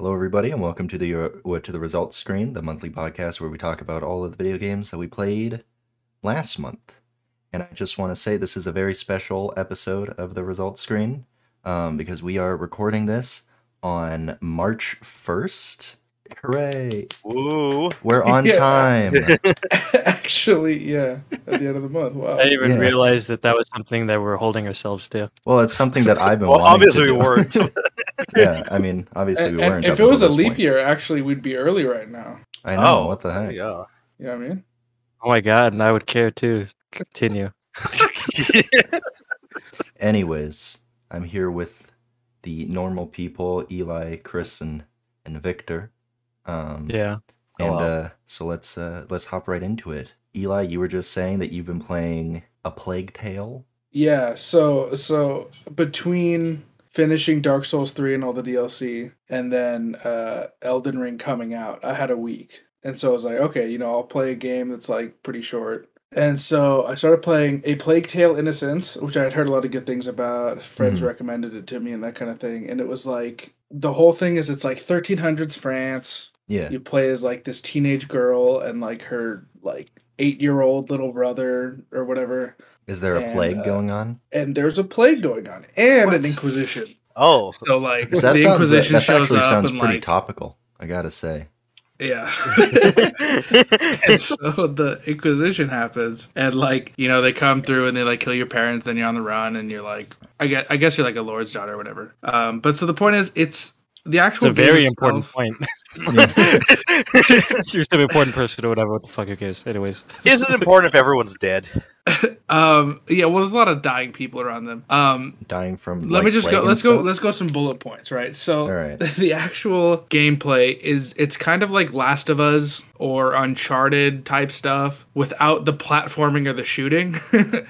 Hello, everybody, and welcome to the uh, to the results screen, the monthly podcast where we talk about all of the video games that we played last month. And I just want to say this is a very special episode of the results screen um, because we are recording this on March first. Hooray! Woo! We're on Yeah. time. Actually, yeah, at the end of the month. Wow. I didn't even Yeah. realize that that was something that we're holding ourselves to. Well, it's something that I've been. Well, wanting obviously to we do. weren't. yeah, I mean, obviously And, we weren't. if it was a leap point. year, actually, we'd be early right now. I know oh, what the heck. Yeah. You know what I mean? Oh my god, and I would care too. Continue. Anyways, I'm here with the normal people, Eli, Chris, and and Victor. Um, Yeah. And Hello. uh, so let's uh, let's hop right into it. Eli, you were just saying that you've been playing a Plague Tale. Yeah. So so between finishing Dark Souls three and all the DLC, and then uh, Elden Ring coming out, I had a week, and so I was like, okay, you know, I'll play a game that's like pretty short. And so I started playing A Plague Tale Innocence, which I had heard a lot of good things about. Friends Mhm. recommended it to me and that kind of thing. And it was like the whole thing is it's like 1300s France. Yeah. you play as like this teenage girl and like her like eight year old little brother or whatever Is there a and, plague uh, going on? and there's a plague going on and What? an inquisition oh, so like That the sounds, inquisition that shows actually up sounds and pretty like topical. I gotta say. yeah and so the inquisition happens and like you know they come through and they like kill your parents and you're on the run and you're like i guess, I guess you're like a lord's daughter or whatever um but so the point is it's the It's actual a very game important point. Yeah. You're still an important person or whatever. What the fuck? Who cares? Anyways. is it important if everyone's dead? um yeah well there's a lot of dying people around them um Dying from. let like, me just go let's go let's go some bullet points right so All right. the actual gameplay is it's kind of like last of us or uncharted type stuff without the platforming or the shooting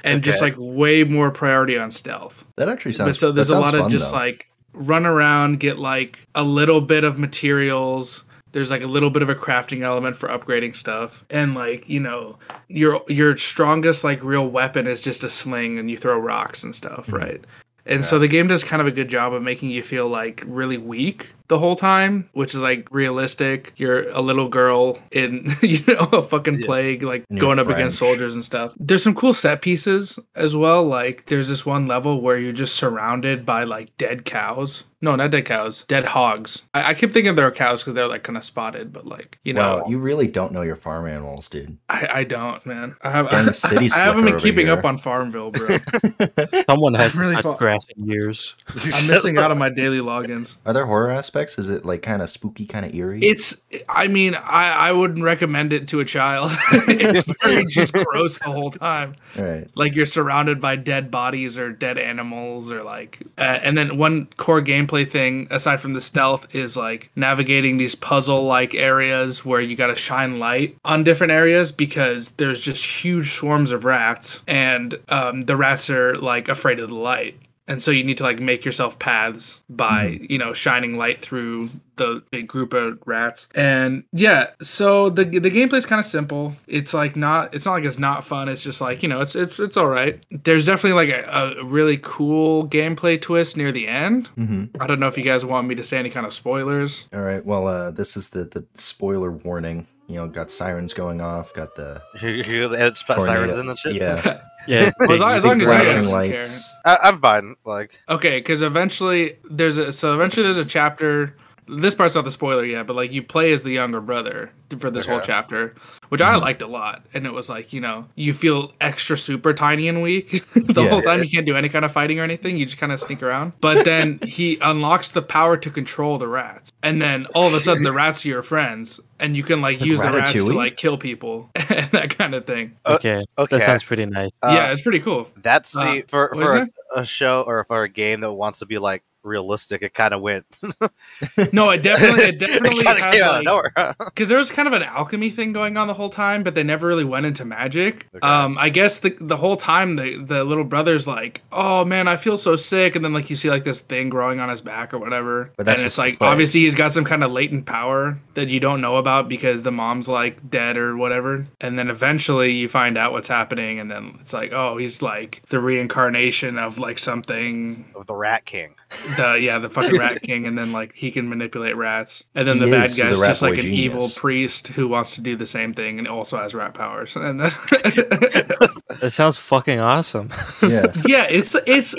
and just like way more priority on stealth That actually but sounds. so there's that a sounds lot of fun, just though. like run around get like a little bit of materials. There's like a little bit of a crafting element for upgrading stuff. And like you know your your strongest like real weapon is just a sling and you throw rocks and stuff Mhm. right? And so the game does kind of a good job of making you feel like really weak the whole time, which is like realistic. You're a little girl in, you know, a fucking Yeah. plague, like And going up against soldiers and stuff. There's some cool set pieces as well. Like there's this one level where you're just surrounded by like dead cows. No, not dead cows, dead hogs. I, I keep thinking they're cows because they're like kind of spotted, but like you know, wow, you really don't know your farm animals, dude. I, I don't, man. I have Dang city I haven't been keeping here. up on Farmville, bro. Someone has really really thought- grass in years. I'm missing out on my daily logins. Are there horror aspects? Is it like kind of spooky, kind of eerie? It's. I mean, I I wouldn't recommend it to a child. it's very just gross the whole time. Right. Like you're surrounded by dead bodies or dead animals or like. Uh, and then one core gameplay thing aside from the stealth is like navigating these puzzle like areas where you got to shine light on different areas because there's just huge swarms of rats and um, the rats are like afraid of the light. And so you need to like make yourself paths by, you know, shining light through the big group of rats. And yeah, so the the gameplay is kind of simple. It's like not it's not like it's not fun. It's just like, you know, it's it's it's all right. There's definitely like a, a really cool gameplay twist near the end. hmm I don't know if you guys want me to say any kind of spoilers. All right. Well, uh, this is the the spoiler warning. You know, got sirens going off. Got the it's tornado. sirens in and shit. Yeah, Yeah. Well, as long- as big- long as you big guys flashing don't care. I, I'm fine. Like, Okay, because eventually there's a so eventually there's a chapter. This part's not the spoiler yet, but like you play as the younger brother for this whole chapter, which I liked a lot. And it was like you know you feel extra super tiny and weak the Yeah. whole time. You can't do any kind of fighting or anything. You just kind of sneak around. But then he unlocks the power to control the rats, and then all of a sudden the rats are your friends, and you can like Like use the rats to like kill people and that kind of thing. Okay. okay. That sounds pretty nice. Uh, yeah, it's pretty cool. That's see uh, for for a, a show or for a game that wants to be like realistic. It kind of went. No, it definitely it definitely it kind had, came out like, of nowhere. because there was kind of an alchemy thing going on the whole time, but they never really went into magic. Okay. Um, I guess the the whole time the the little brother's like, "Oh man, I feel so sick," and then like you see like this thing growing on his back or whatever, But that's and just it's like play. obviously he's got some kind of latent power that you don't know about because the mom's like dead or whatever, and then eventually you find out what's happening, and then it's like, oh, he's like the reincarnation of like something of the Rat King. The yeah the fucking rat king and then like he can manipulate rats and then He the bad is guy's the just like an genius. evil priest who wants to do the same thing and also has rat powers and then That sounds fucking awesome. Yeah. yeah it's it's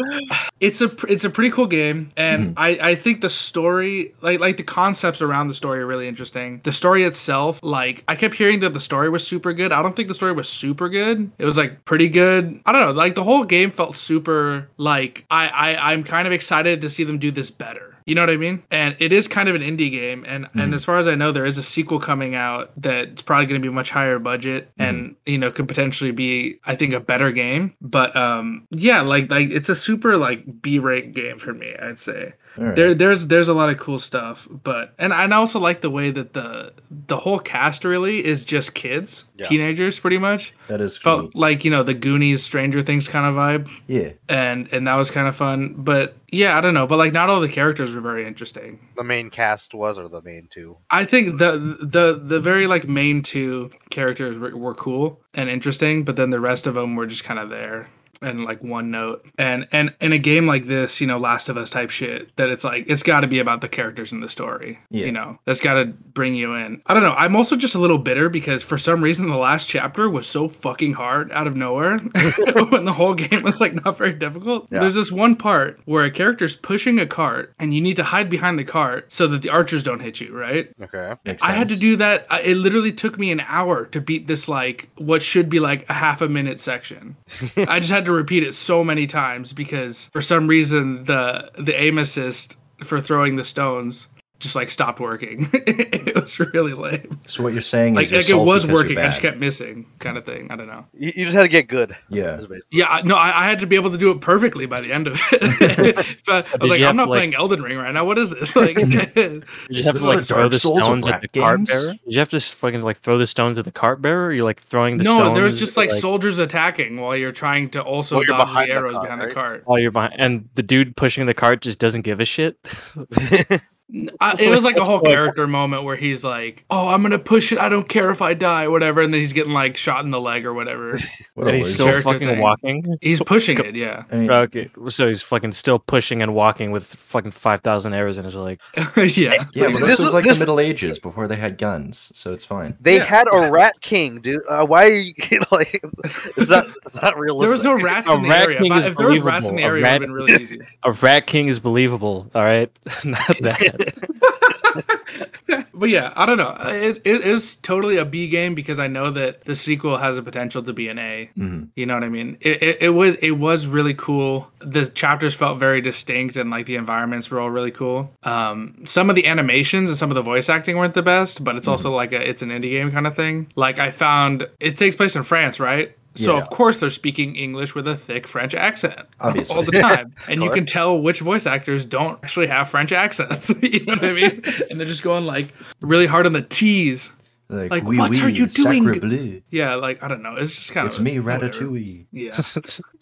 it's a it's a pretty cool game and Mm-hmm. i i think the story like like the concepts around the story are really interesting the story itself like i kept hearing that the story was super good i don't think the story was super good it was like pretty good i don't know like the whole game felt super like i i i'm kind of excited to see them do this better you know what I mean? And it is kind of an indie game, and and as far as I know, there is a sequel coming out that's probably going to be much higher budget, and you know could potentially be, I think, a better game. But um, yeah, like like it's a super like B rank game for me. I'd say right. there there's there's a lot of cool stuff, but and and I also like the way that the the whole cast really is just kids, Yeah. teenagers, pretty much. that is cool. Felt like you know the Goonies, Stranger Things kind of vibe Yeah. and and that was kind of fun. But yeah, I don't know. But like, not all the characters were very interesting. The main cast was, or the main two. I think the the the very like main two characters were, were cool and interesting, but then the rest of them were just kind of there and like one note. And and in a game like this, you know, Last of Us type shit, that it's like it's got to be about the characters in the story. Yeah. You know, that's got to bring you in. I don't know. I'm also just a little bitter because for some reason the last chapter was so fucking hard out of nowhere when the whole game was like not very difficult. Yeah. There's this one part where a character's pushing a cart and you need to hide behind the cart so that the archers don't hit you, right? Okay. Makes I had to do that. It literally took me an hour to beat this like what should be like a half a minute section. I just had to repeat it so many times because for some reason the the aim assist for throwing the stones just like stopped working. it was really lame. So what you're saying Like, is like it salty was 'cause you're working. I just kept missing, kind of thing. I don't know. You, you just had to get good. Yeah. Yeah, no, I, I had to be able to do it perfectly by the end of it. but I Did was like, I'm not to, like- playing Elden Ring right now. What is this? Like, You just have to like throw the stones at rat the cart bearer. Did you have to fucking like throw the stones at the cart bearer? Or you're like throwing the stones. no, stones. there was just like, like soldiers attacking while you're trying to also While dodge behind the the arrows behind right? the cart. while you're behind, and the dude pushing the cart just doesn't give a shit. I, it was like a whole character moment where he's like, "Oh, I'm gonna push it. I don't care if I die, whatever." And then he's getting like shot in the leg or whatever. What and he's loser. still Character fucking thing. walking. He's pushing it, yeah, I mean, Okay, so he's fucking still pushing and walking with fucking five thousand arrows in his leg. yeah. yeah, but This this was like this- the Middle Ages before they had guns, so it's fine. They Yeah. had a rat king, dude. Uh, why are you like? Is that is that realistic? There was no rats A in the rat area. king If, is if there was rats in believable. the A area, it would have been really easy. A rat king is believable. All right, not that. but yeah, I don't know. It's, it is totally a B game because I know that the sequel has a potential to be an A. Mhm. You know what I mean? It, it, it was it was really cool. The chapters felt very distinct and like the environments were all really cool. Um, some of the animations and some of the voice acting weren't the best, but it's also like a it's an indie game kind of thing. Like I found it takes place in France, right? So Yeah. of course they're speaking English with a thick French accent Obviously. all the time, and you can tell which voice actors don't actually have French accents. you know what I mean? And they're just going like really hard on the T's. Like, oui, what oui, are you doing? Sacre bleu. Yeah, like I don't know. It's just kind It's of it's me, whatever. Ratatouille. Yeah.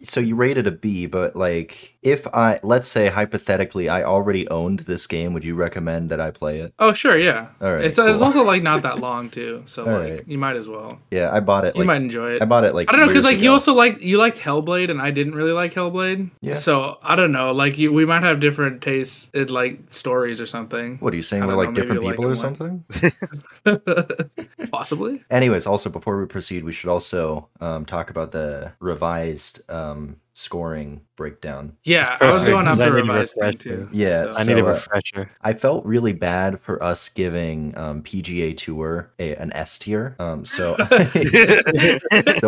So you rated a B, but like, if I let's say hypothetically, I already owned this game, would you recommend that I play it? Oh sure, yeah. All right, It's, it's also like not that long too, so All like right. you might as well. Yeah, I bought it. You might enjoy it. I bought it like I don't know because years like you also like you liked Hellblade and I didn't really like Hellblade. Yeah. So I don't know. Like you, we might have different tastes in like stories or something. What are you saying? We're like know, different you like people or something? Possibly. Anyways, also before we proceed, we should also um, talk about the revised um, scoring breakdown. Yeah, I was going going 'cause after I a revised thing refresher. too. Yeah, So- I need a So, uh, refresher. I felt really bad for us giving um, PGA Tour a, an S tier. Um, so, so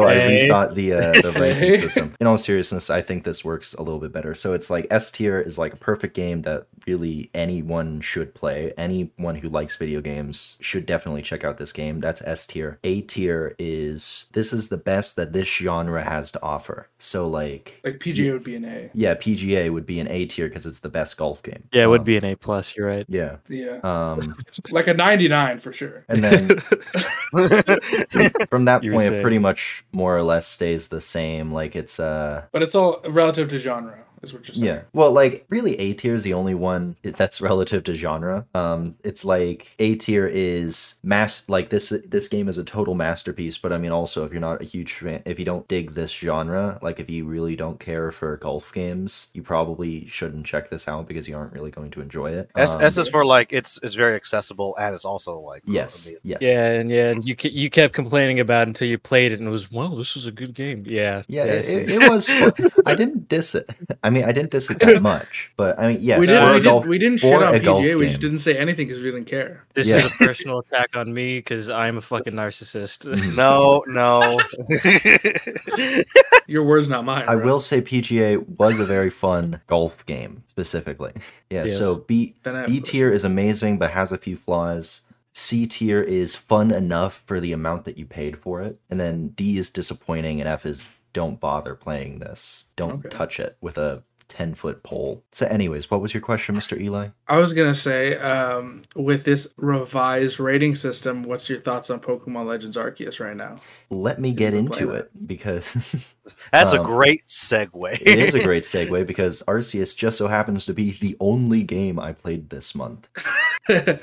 I rethought the uh, the ranking system. In all seriousness, I think this works a little bit better. So it's like S tier is like a perfect game that really anyone should play. Anyone who likes video games should definitely check out this game. That's S tier. A tier is this is the best that this genre has to offer. So like. Like PGA would be an A. Yeah, PGA would be an A tier because it's the best golf game. Yeah, it would Um, be an A plus. You're right. Yeah. Yeah. Um, Like a 99 for sure. and then from that You were point, it pretty much more or less stays the same. Like it's uh, But it's all relative to genre. Is what you're saying. Yeah. Well, like really A tier is the only one that's relative to genre. Um it's like A tier is mass like this this game is a total masterpiece, but I mean also if you're not a huge fan if you don't dig this genre, like if you really don't care for golf games, you probably shouldn't check this out because you aren't really going to enjoy it. S, Um, S is for like it's it's very accessible and it's also like yes. amazing. Yes. Yeah, and yeah, and you ke- you kept complaining about it until you played it and it was, well, this is a good game. Yeah, Yeah, it, it, it was. Fun. I didn't diss it. I mean, I didn't diss it that much, but I mean, yes, we didn't. a We, golf, did, we didn't shit on PGA. We just didn't say anything because we didn't care. this Yeah. is a personal attack on me because I'm a fucking narcissist. Mm. No, no. Your words, not mine. I bro. will say PGA was a very fun golf game specifically. Yeah, Yes. so B Then I- B tier is amazing but has a few flaws. C tier is fun enough for the amount that you paid for it, and then D is disappointing, and F is don't bother playing this. Don't Okay. touch it with a ten foot pole. So, anyways, what was your question, Mister Eli? I was gonna say, um, with this revised rating system, what's your thoughts on Pokemon Legends Arceus right now? Let me get into play it because That's a Um, great segue. it is a great segue because Arceus just so happens to be the only game I played this month. and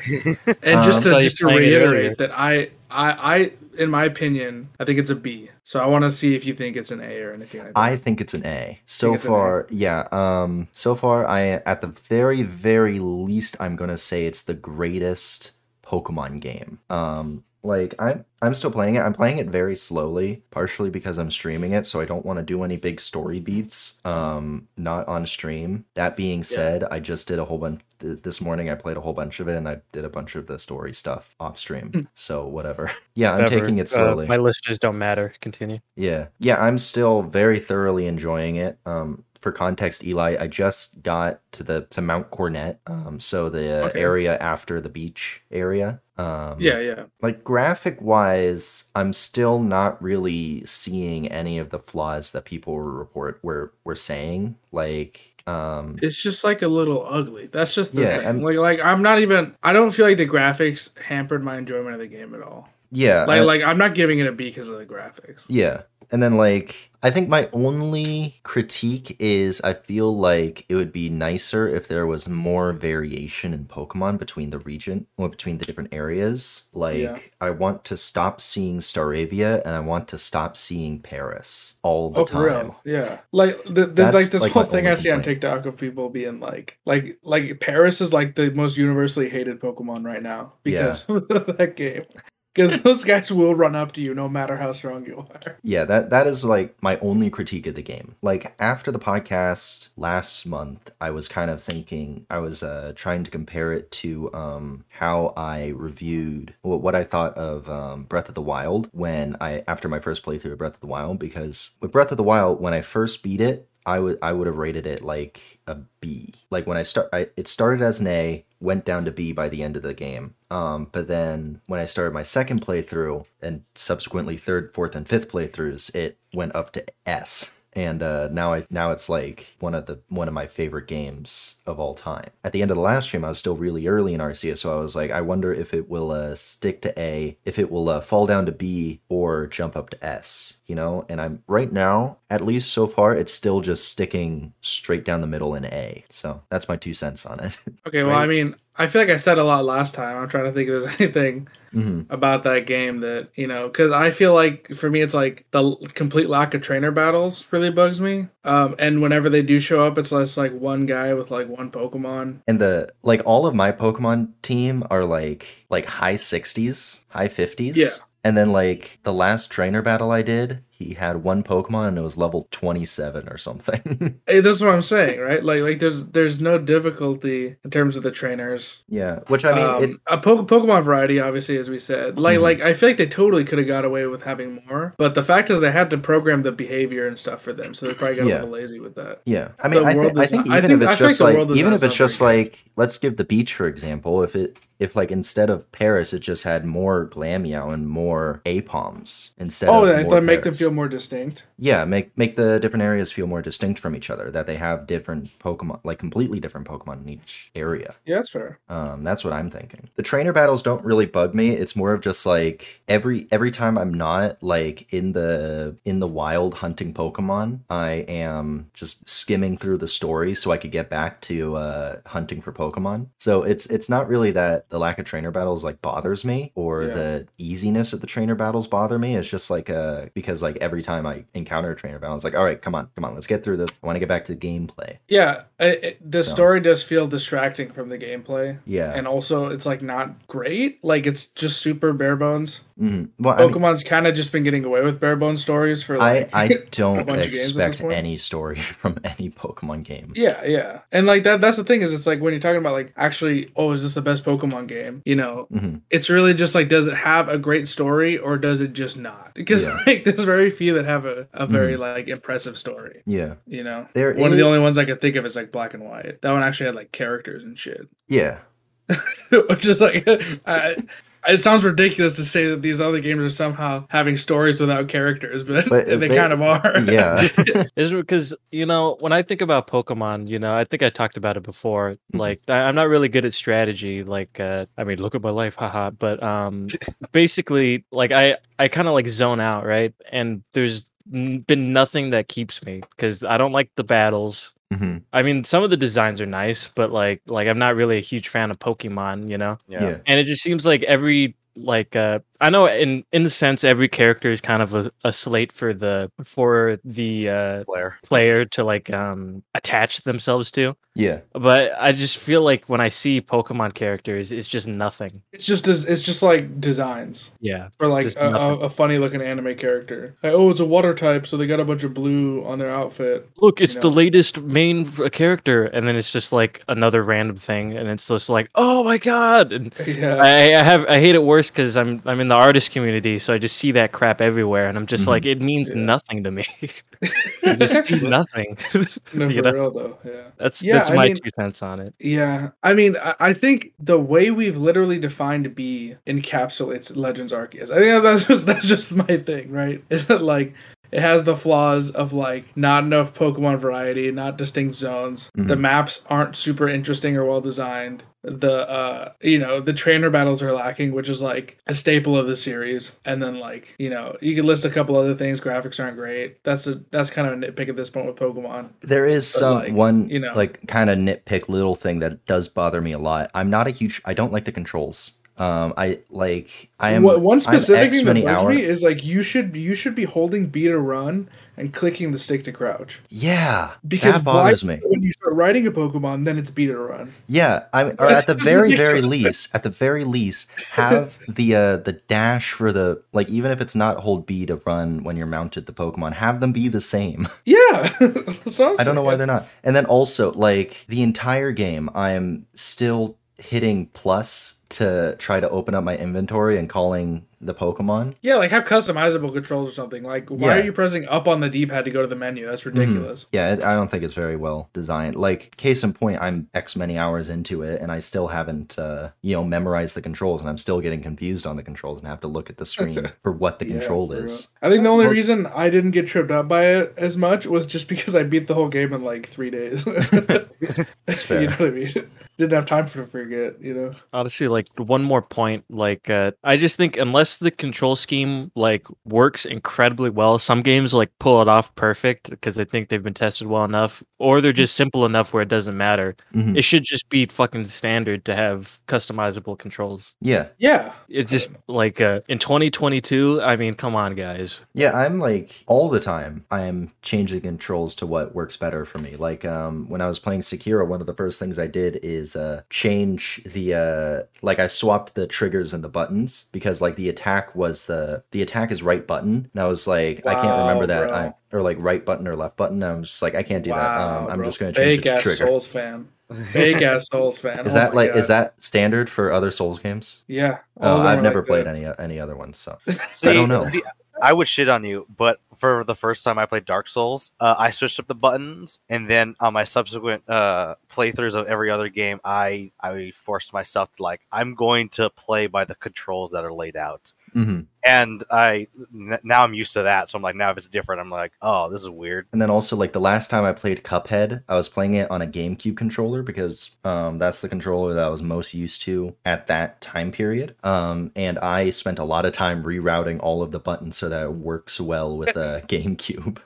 Um, just saw to you just to playing it earlier. reiterate that I, I, I, in my opinion, I think it's a B. So I want to see if you think it's an A or anything like that. I think it's an A. So far, yeah. Um, so far, I at the very, very least, I'm gonna say it's the greatest Pokemon game. Um, like I'm, I'm still playing it. I'm playing it very slowly, partially because I'm streaming it, so I don't want to do any big story beats. Um, not on stream. That being said, I just did a whole bunch th- this morning. I played a whole bunch of it, and I did a bunch of the story stuff off stream. so whatever. Yeah, I'm Whatever. taking it Uh, slowly. my listeners don't matter. Continue. Yeah. Yeah, I'm still very thoroughly enjoying it. Um for context, Eli, I just got to the to Mount Coronet, um, so the Okay. area after the beach area. Um, yeah, yeah. like graphic wise, I'm still not really seeing any of the flaws that people were report were were saying. Like, um, It's just like a little ugly. That's just the Yeah, like, like I'm not even. I don't feel like the graphics hampered my enjoyment of the game at all. Yeah, Like, I- like I'm not giving it a B because of the graphics. Yeah. And then like I think my only critique is I feel like it would be nicer if there was more variation in Pokemon between the region or between the different areas. Like Yeah. I want to stop seeing Staravia and I want to stop seeing Paras all the Oh, time. for real? Yeah. Like th- there's like this like, whole thing I see on. TikTok of people being like, like, like Paras is like the most universally hated Pokemon right now because of that game. Because those guys will run up to you no matter how strong you are. Yeah, that that is like my only critique of the game. Like after the podcast last month, I was kind of thinking I was uh trying to compare it to um how I reviewed what I thought of um Breath of the Wild when I after my first playthrough of Breath of the Wild because with Breath of the Wild when I first beat it, I would I would have rated it like a B. Like when I start I it started as an A, went down to B by the end of the game. Um, but then when I started my second playthrough and subsequently third, fourth, and fifth playthroughs, it went up to S. And uh, now I now it's like one of the one of my favorite games of all time. At the end of the last stream, I was still really early in Arceus, so I was like, I wonder if it will uh, stick to A, if it will uh, fall down to B, or jump up to S. You know, and I'm right now, at least so far, it's still just sticking straight down the middle in A. So that's my two cents on it. Okay, well, Right. I mean, I feel like I said a lot last time. I'm trying to think if there's anything hmm about that game that you know because i feel like for me it's like the complete lack of trainer battles really bugs me um and whenever they do show up it's just like one guy with like one pokemon And the like all of my Pokemon team are like like high 60s, high 50s. Yeah. And then like the last trainer battle I did, he had one Pokemon and it was level 27 or something. hey, that's what i'm saying right like like there's there's no difficulty in terms of the trainers yeah, which I mean um, it's a po- pokemon variety obviously as we said like Mhm. like i feel like they totally could have got away with having more but the fact is they had to program the behavior and stuff for them so they probably got Yeah. a little lazy with that yeah. I mean I, thi- I think I even think- if it's like just the like even if it's just good. like let's give the beach for example, if it if like instead of Paras, it just had more Glameow and more Aipoms instead Oh, of I thought make them feel more distinct. Yeah, make make the different areas feel more distinct from each other. That they have different Pokemon, like completely different Pokemon in each area. Yeah, that's fair. Um, that's what I'm thinking. The trainer battles don't really bug me. It's more of just like every every time I'm not like in the in the wild hunting Pokemon, I am just skimming through the story so I could get back to uh, hunting for Pokemon. So it's it's not really that the lack of trainer battles like bothers me or Yeah. the easiness of the trainer battles bother me. It's just like uh because like every time I encounter a trainer battle, it's like all right, come on, come on, let's get through this. I want to get back to the gameplay. Yeah, it, it- the So- story does feel distracting from the gameplay, Yeah. and also it's like not great. Like it's just super bare bones. hmm Well, I mean, Pokemon's kind of just been getting away with bare bones stories for I, like. I don't of games expect any story from any Pokemon game. Yeah, yeah, and like that. That's the thing is, it's like when you're talking about like actually, oh, is this the best Pokemon game? You know, hmm it's really just like, does it have a great story or does it just not? Because Yeah. like, there's very few that have a, a very like impressive story. Yeah, You know, there one of the only ones I could think of is like Black and White. That one actually had like characters and shit. yeah, Which is like, I, it sounds ridiculous to say that these other games are somehow having stories without characters, but, But they, they- kind of are. yeah, Is because you know when I think about Pokemon, you know I think I talked about it before. Mm-hmm. Like I, I'm not really good at strategy. Like uh, I mean, look at my life, haha. But um, basically, like I I kind of like zone out, right? And there's been nothing that keeps me because I don't like the battles. Hmm I mean, some of the designs are nice, but like like I'm not really a huge fan of Pokemon, you know. yeah, and it just seems like every like uh i know in in the sense every character is kind of a, a slate for the for the uh Blair. player to like um attach themselves to yeah, but i just feel like when i see pokemon characters it's just nothing It's just it's just like designs yeah for like a, a, a funny looking anime character. Like, oh, it's a water type, so they got a bunch of blue on their outfit. look it's the know. latest main character and then it's just like another random thing and it's just like oh my god and Yeah, I, I have I hate it worse because I'm I'm in the artist community, so I just see that crap everywhere, and I'm just Mhm. like, it means Yeah. nothing to me. I just see nothing. no, you know? real though. Yeah. That's Yeah, that's I my mean- two cents on it. Yeah, I mean, I, I think the way we've literally defined B encapsulates Legends Arceus. I think that's just that's just my thing, right? Is that like it has the flaws of like not enough Pokemon variety, not distinct zones. The Mhm. maps aren't super interesting or well designed. The uh, you know, the trainer battles are lacking, which is like a staple of the series. And then like you know, you could list a couple other things. Graphics aren't great. That's a that's kind of a nitpick at this point with Pokemon. There is But, some like, one you know. like kind of nitpick little thing that does bother me a lot. I'm not a huge. I don't like the controls. Um, I like. I am. What, one specific thing that hour- me is like you should you should be holding B to run and clicking the stick to crouch Yeah, because that bothers why- me. when you start riding a Pokemon, then it's B to run. Yeah, I mean, or at the very, very least, at the very least, have the uh, the dash for the like, even if it's not hold B to run when you're mounted the Pokemon, have them be the same. Yeah, so I'm don't know why they're not. And then also, like the entire game, I am still hitting plus to try to open up my inventory and calling the Pokemon. Yeah, like have customizable controls or something. Like, why Yeah. Mm-hmm. are you pressing up on the D-pad to go to the menu? That's ridiculous. Yeah, it, I don't think it's very well designed. Like case in point, I'm X many hours into it, and I still haven't, uh, you know, memorized the controls, and I'm still getting confused on the controls, and have to look at the screen for what the Yeah, control is. real. I think the only Well- reason I didn't get tripped up by it as much was just because I beat the whole game in like three days. It's. You know what I mean? Didn't have time for to forget. You know. Honestly, like one more point, like uh, I just think unless the control scheme like works incredibly well, some games like pull it off perfect because I think they've been tested well enough, or they're just simple enough where it doesn't matter. Mhm. It should just be fucking standard to have customizable controls. Yeah, Yeah. It's just like uh, in 2022. I mean, come on, guys. Yeah, I'm like all the time. I am changing controls to what works better for me. Like um, when I was playing Sekiro, one of the first things I did is uh, change the uh, like I swapped the triggers and the buttons because like the attack was the the attack is right button, and I was like I can't remember that. I, or like right button or left button. I'm just like I can't do that. Um, I'm bro. just going to change fake the ass trigger. Souls fan. Big ass Souls fan. Is Oh that like is that standard for other Souls games? Yeah. Oh, I've never like played that. any any other ones, so See, I don't know. I would shit on you, but for the first time I played Dark Souls, uh, I switched up the buttons, and then on my subsequent uh, playthroughs of every other game, I I forced myself to like I'm going to play by the controls that are laid out, hmm and I n- now I'm used to that. So I'm like, now if it's different, I'm like, oh, this is weird. And then also, like the last time I played Cuphead, I was playing it on a GameCube controller because um, that's the controller that I was most used to at that time period. Um, and I spent a lot of time rerouting all of the buttons so that it works well with a GameCube.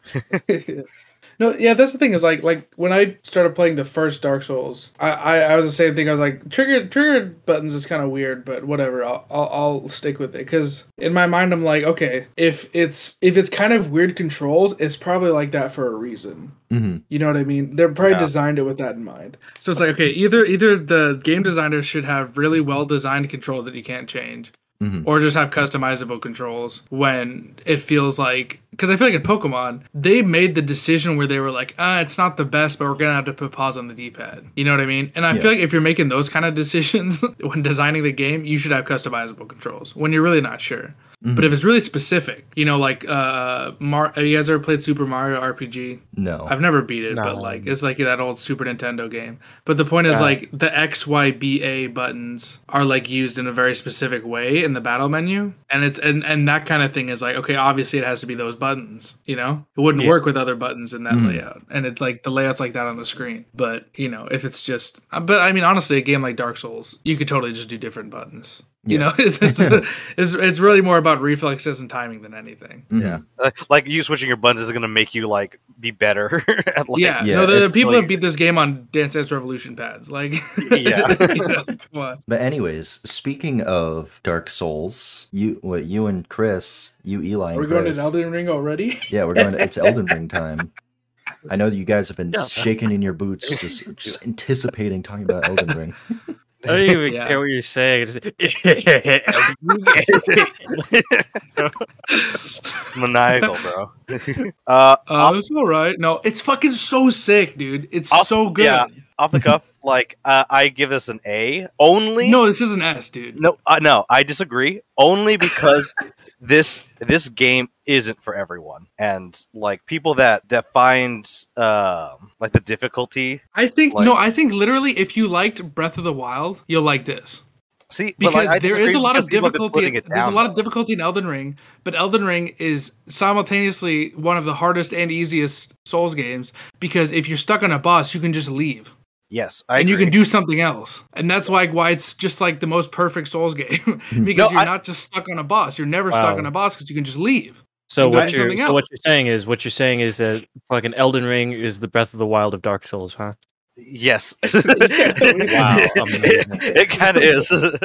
no, yeah, that's the thing is like like when I started playing the first Dark Souls, I I, I was the same thing. I was like trigger trigger buttons is kind of weird, but whatever. I'll, I'll I'll stick with it because in my mind I'm like, okay, if it's if it's kind of weird controls, it's probably like that for a reason. hmm You know what I mean? They're probably Yeah. designed it with that in mind. So it's like, okay, either either the game designer should have really well designed controls that you can't change, hmm or just have customizable controls when it feels like because I feel like in Pokemon they made the decision where they were like, ah, it's not the best, but we're gonna have to put pause on the D-pad. You know what I mean? And I Yeah. feel like if you're making those kind of decisions when designing the game, you should have customizable controls when you're really not sure. But if it's really specific, you know, like uh, Mar, have you guys ever played Super Mario RPG? No. I've never beat it, but like it's like that old Super Nintendo game. But the point is Yeah. like the X, Y, B, A buttons are like used in a very specific way in the battle menu, and it's and and that kind of thing is like okay, obviously it has to be those buttons. You know, it wouldn't Yeah. work with other buttons in that Mhm. layout, and it's like the layout's like that on the screen. But you know, if it's just, uh, but I mean, honestly, a game like Dark Souls, you could totally just do different buttons. You Yeah. know, it's it's, it's it's really more about reflexes and timing than anything. Mhm. Yeah, Uh, like you switching your buttons is gonna make you like be better. at, like, yeah, Yeah, no, the, the people like- that beat this game on Dance Dance Revolution pads, like, Yeah. you know. But anyways, speaking of Dark Souls, you what you and Chris, you Eli Are we and going to Elden Ring already? Yeah, we're going. To, it's Elden Ring time. I know that you guys have been Yeah. shaking in your boots, just just anticipating talking about Elden Ring. I don't even Yeah. care what you're saying. It's maniacal, bro. uh, Uh, it's all right. No, it's fucking so sick, dude. It's I'll- so good. yeah. off the cuff, like uh, I give this an A only. No, this is an S, dude. no, uh, no, I disagree. Only because this this game isn't for everyone, and like people that that find um like the difficulty. I think Like- no, I think literally, if you liked Breath of the Wild, you'll like this See, because like, there is a lot of because people have been difficulty. There's a lot of difficulty in Elden Ring, but Elden Ring is simultaneously one of the hardest and easiest Souls games because if you're stuck on a boss, you can just leave. Yes, I and you can do something else. And that's like why it's just like the most perfect Souls game because No, you're I- not just stuck on a boss. You're never stuck on a boss because you can just leave. So what you're so what you're saying is what you're saying is that fucking Elden Ring is the Breath of the Wild of Dark Souls, huh? Yes. Wow, amazing. it kind of is. Uh,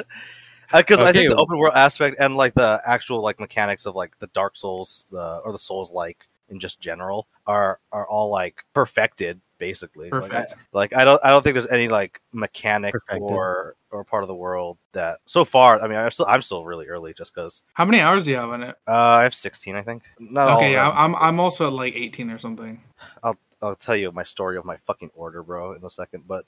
because I think the open world aspect and like the actual like mechanics of like the Dark Souls, the or the Souls like in just general are are all like perfected basically. Like, I, like I don't I don't think there's any like mechanic Perfected. or or part of the world that so far. I mean, I'm still I'm still really early just because How many hours do you have on it? uh, I have 16, I think. Not okay, yeah. I'm I'm also at like 18 or something. I'll tell you my story of my fucking order, bro, in a second. But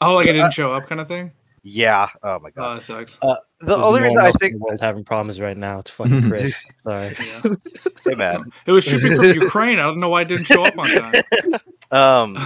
Oh, like it didn't show up, kind of thing. Yeah, oh my god. Oh, god. that sucks. Uh, the There's only no reason I think, the world's having problems right now. It's fucking Chris. Sorry. Yeah. hey man, It was shipping from Ukraine. I don't know why it didn't show up on time. um,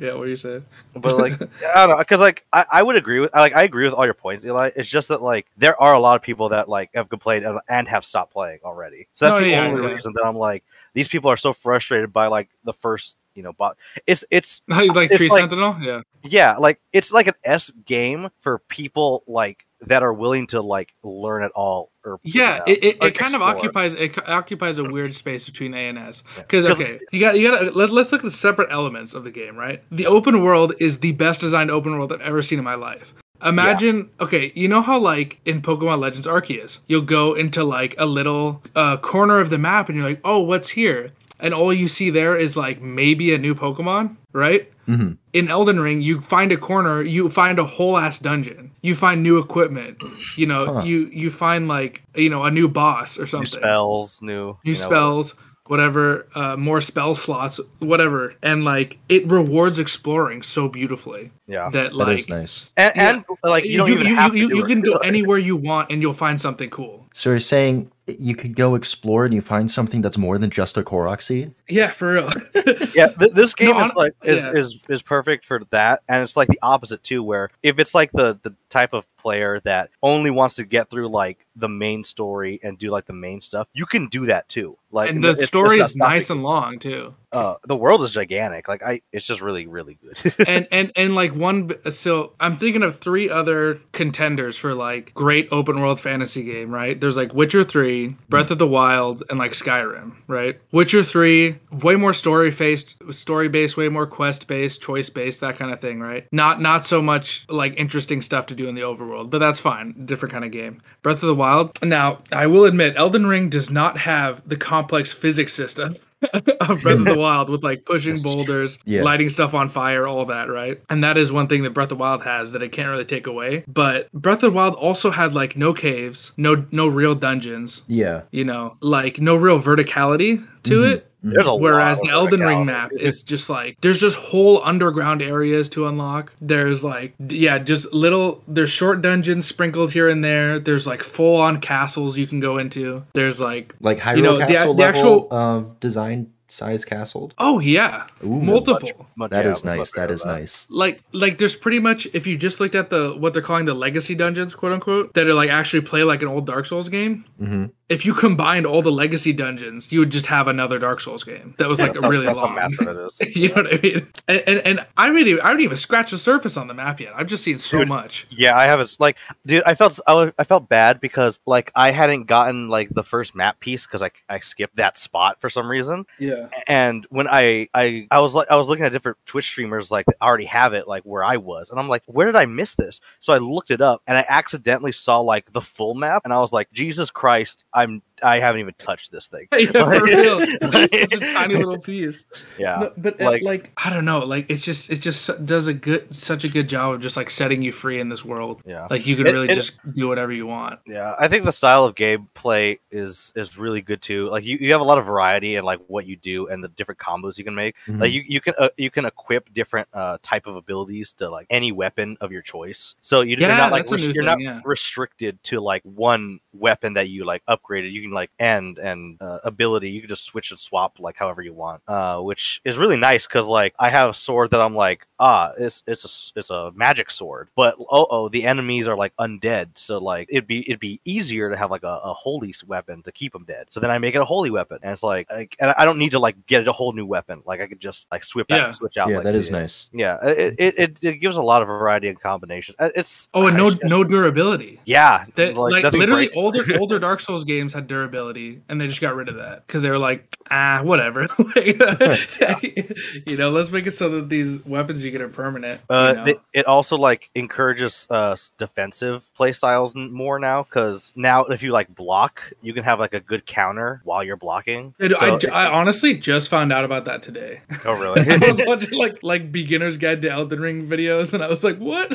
yeah, what do you say? but like I don't know, because like I, I would agree with like I agree with all your points, Eli. It's just that like there are a lot of people that like have complained and, and have stopped playing already. So that's No, the yeah, only yeah. reason that I'm like these people are so frustrated by like the first you know bot. It's it's like It's Tree like- Sentinel? Yeah. yeah like it's like an S game for people like that are willing to like learn it all or Yeah, out, it, it, or it kind of occupies it occupies a weird space between A and S. Yeah. Because 'Cause- okay, you got you got let, let's look at the separate elements of the game. Right, the open world is the best designed open world I've ever seen in my life. Imagine, okay, you know how like in Pokemon Legends Arceus, you'll go into like a little uh, corner of the map and you're like, oh, what's here? And all you see there is like maybe a new Pokemon, right? hmm in Elden Ring, you find a corner, you find a whole ass dungeon, you find new equipment, you know, Huh. you you find like you know a new boss or something, new something, spells, new new you know, spells, whatever, uh, more spell slots, whatever, and like it rewards exploring so beautifully Yeah, that That like is nice. and, Yeah. and like you don't even you, have you, to do you can go anywhere you want and you'll find something cool. So you're saying you could go explore and you find something that's more than just a Korok seed. Yeah, for real. yeah, th- this game No, is hon- like is, yeah. is is perfect for that, and it's like the opposite too. Where if it's like the the type of player that only wants to get through like the main story and do like the main stuff, you can do that too. Like and the it's- it's story not is nice and long too. uh, the world is gigantic. Like I, it's just really, really good. and and and like one so i'm thinking of three other contenders for like great open world fantasy game right there's like witcher 3 breath of the wild and like skyrim right witcher 3 way more story based story based way more quest based choice based that kind of thing right not not so much like interesting stuff to do in the overworld but that's fine different kind of game breath of the wild now i will admit elden ring does not have the complex physics system of Breath of the Wild with like pushing boulders, yeah. lighting stuff on fire, all that, right? And that is one thing that Breath of the Wild has that it can't really take away. But Breath of the Wild also had like no caves, no no real dungeons, Yeah. you know, like no real verticality to Mhm. it. There's a Whereas lot the Elden Ring map is just like there's just whole underground areas to unlock. There's like yeah, just little there's short dungeons sprinkled here and there. There's like full on castles you can go into. There's like Like Hyrule You know, the- Castle the level actual- of design size castle. oh yeah, Ooh, multiple. Much- That yeah, is nice. That is than nice. like like there's pretty much if you just looked at the what they're calling the legacy dungeons quote unquote that are like actually play like an old dark souls game hmm if you combined all the legacy dungeons you would just have another dark souls game that was like That's how- really that's how long massive it is. you know what i mean and, and and i really i haven't even scratched the surface on the map yet i've just seen so Dude, much Yeah, I haven't. Like, dude, I felt I, was- I felt bad because like I hadn't gotten like the first map piece because I I skipped that spot for some reason. yeah And when I I I was like I was looking at different Twitch streamers like that already have it like where I was, and I'm like, where did I miss this? So I looked it up, and I accidentally saw like the full map, and I was like, Jesus Christ, I'm I haven't even touched this thing. yeah for real Like- Such a tiny little piece Yeah. No, but uh, like- like, I don't know, like it's just it just does a good such a good job of just like setting you free in this world. Yeah. Like you can It- really it- just do whatever you want. Yeah, I think the style of gameplay is is really good too. Like you, you have a lot of variety in like what you do and the different combos you can make. Mhm. Like you, you can uh, you can equip different uh, type of abilities to like any weapon of your choice. So you, you're Yeah, not like that's res- new you're thing, not yeah. restricted to like one weapon that you like upgraded. You can like end and uh, ability. You can just switch and swap like however you want, uh, which is really nice because like I have a sword that I'm like ah it's it's a s- it's a magic sword, but oh oh the enemies are like undead. So like it'd be it'd be easier to have like a, a holy weapon to keep them dead. So then I make it a holy weapon, and it's like, like and I don't need to like get a whole new weapon. Like I could just like swip Yeah. out, switch out. Yeah, like that is the- nice. Yeah, it, it, it, it gives a lot of variety and combinations. Uh, It's Oh, and no no durability. yeah, That, like, nothing literally breaks. older older Dark Souls games had durability, and they just got rid of that because they were like, ah, whatever. Like, you know, let's make it so that these weapons you get are permanent. you Uh, know? th- it also like encourages uh defensive play styles more now because now if you like block, you can have like a good counter while you're blocking. Dude, So I, it- I honestly just found out about that today. oh really? I was watching like like beginner's guide to Elden Ring videos, and I was like, "What?"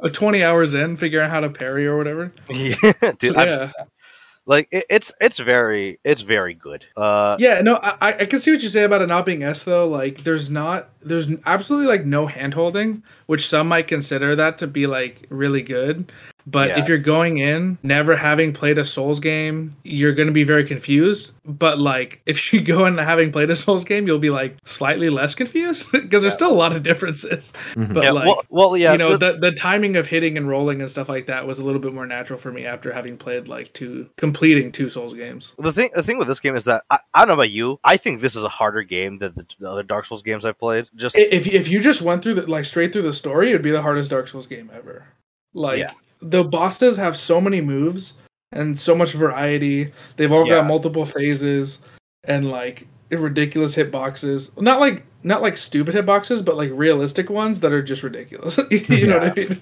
Uh, Twenty hours in, figuring out how to parry or whatever. yeah, dude. Yeah, like it, it's it's very it's very good. Uh, yeah. No, I I- can see what you say about it not being S though. Like, there's not there's absolutely like no hand holding, which some might consider that to be like really good. But Yeah. if you're going in never having played a Souls game, you're going to be very confused. But like if you go in having played a Souls game, you'll be like slightly less confused because there's still a lot of differences. Mhm. But yeah, like well, well, yeah, you know, the- the, the timing of hitting and rolling and stuff like that was a little bit more natural for me after having played like two completing two Souls games. The thing, the thing with this game is that I, I don't know about you. I think this is a harder game than the, the other Dark Souls games I've played. Just If if you just went through the like straight through the story, it'd be the hardest Dark Souls game ever. Like Yeah. The bosses have so many moves and so much variety. They've all Yeah. got multiple phases and like ridiculous hitboxes. Not like not like stupid hitboxes, but like realistic ones that are just ridiculous. you know what I mean?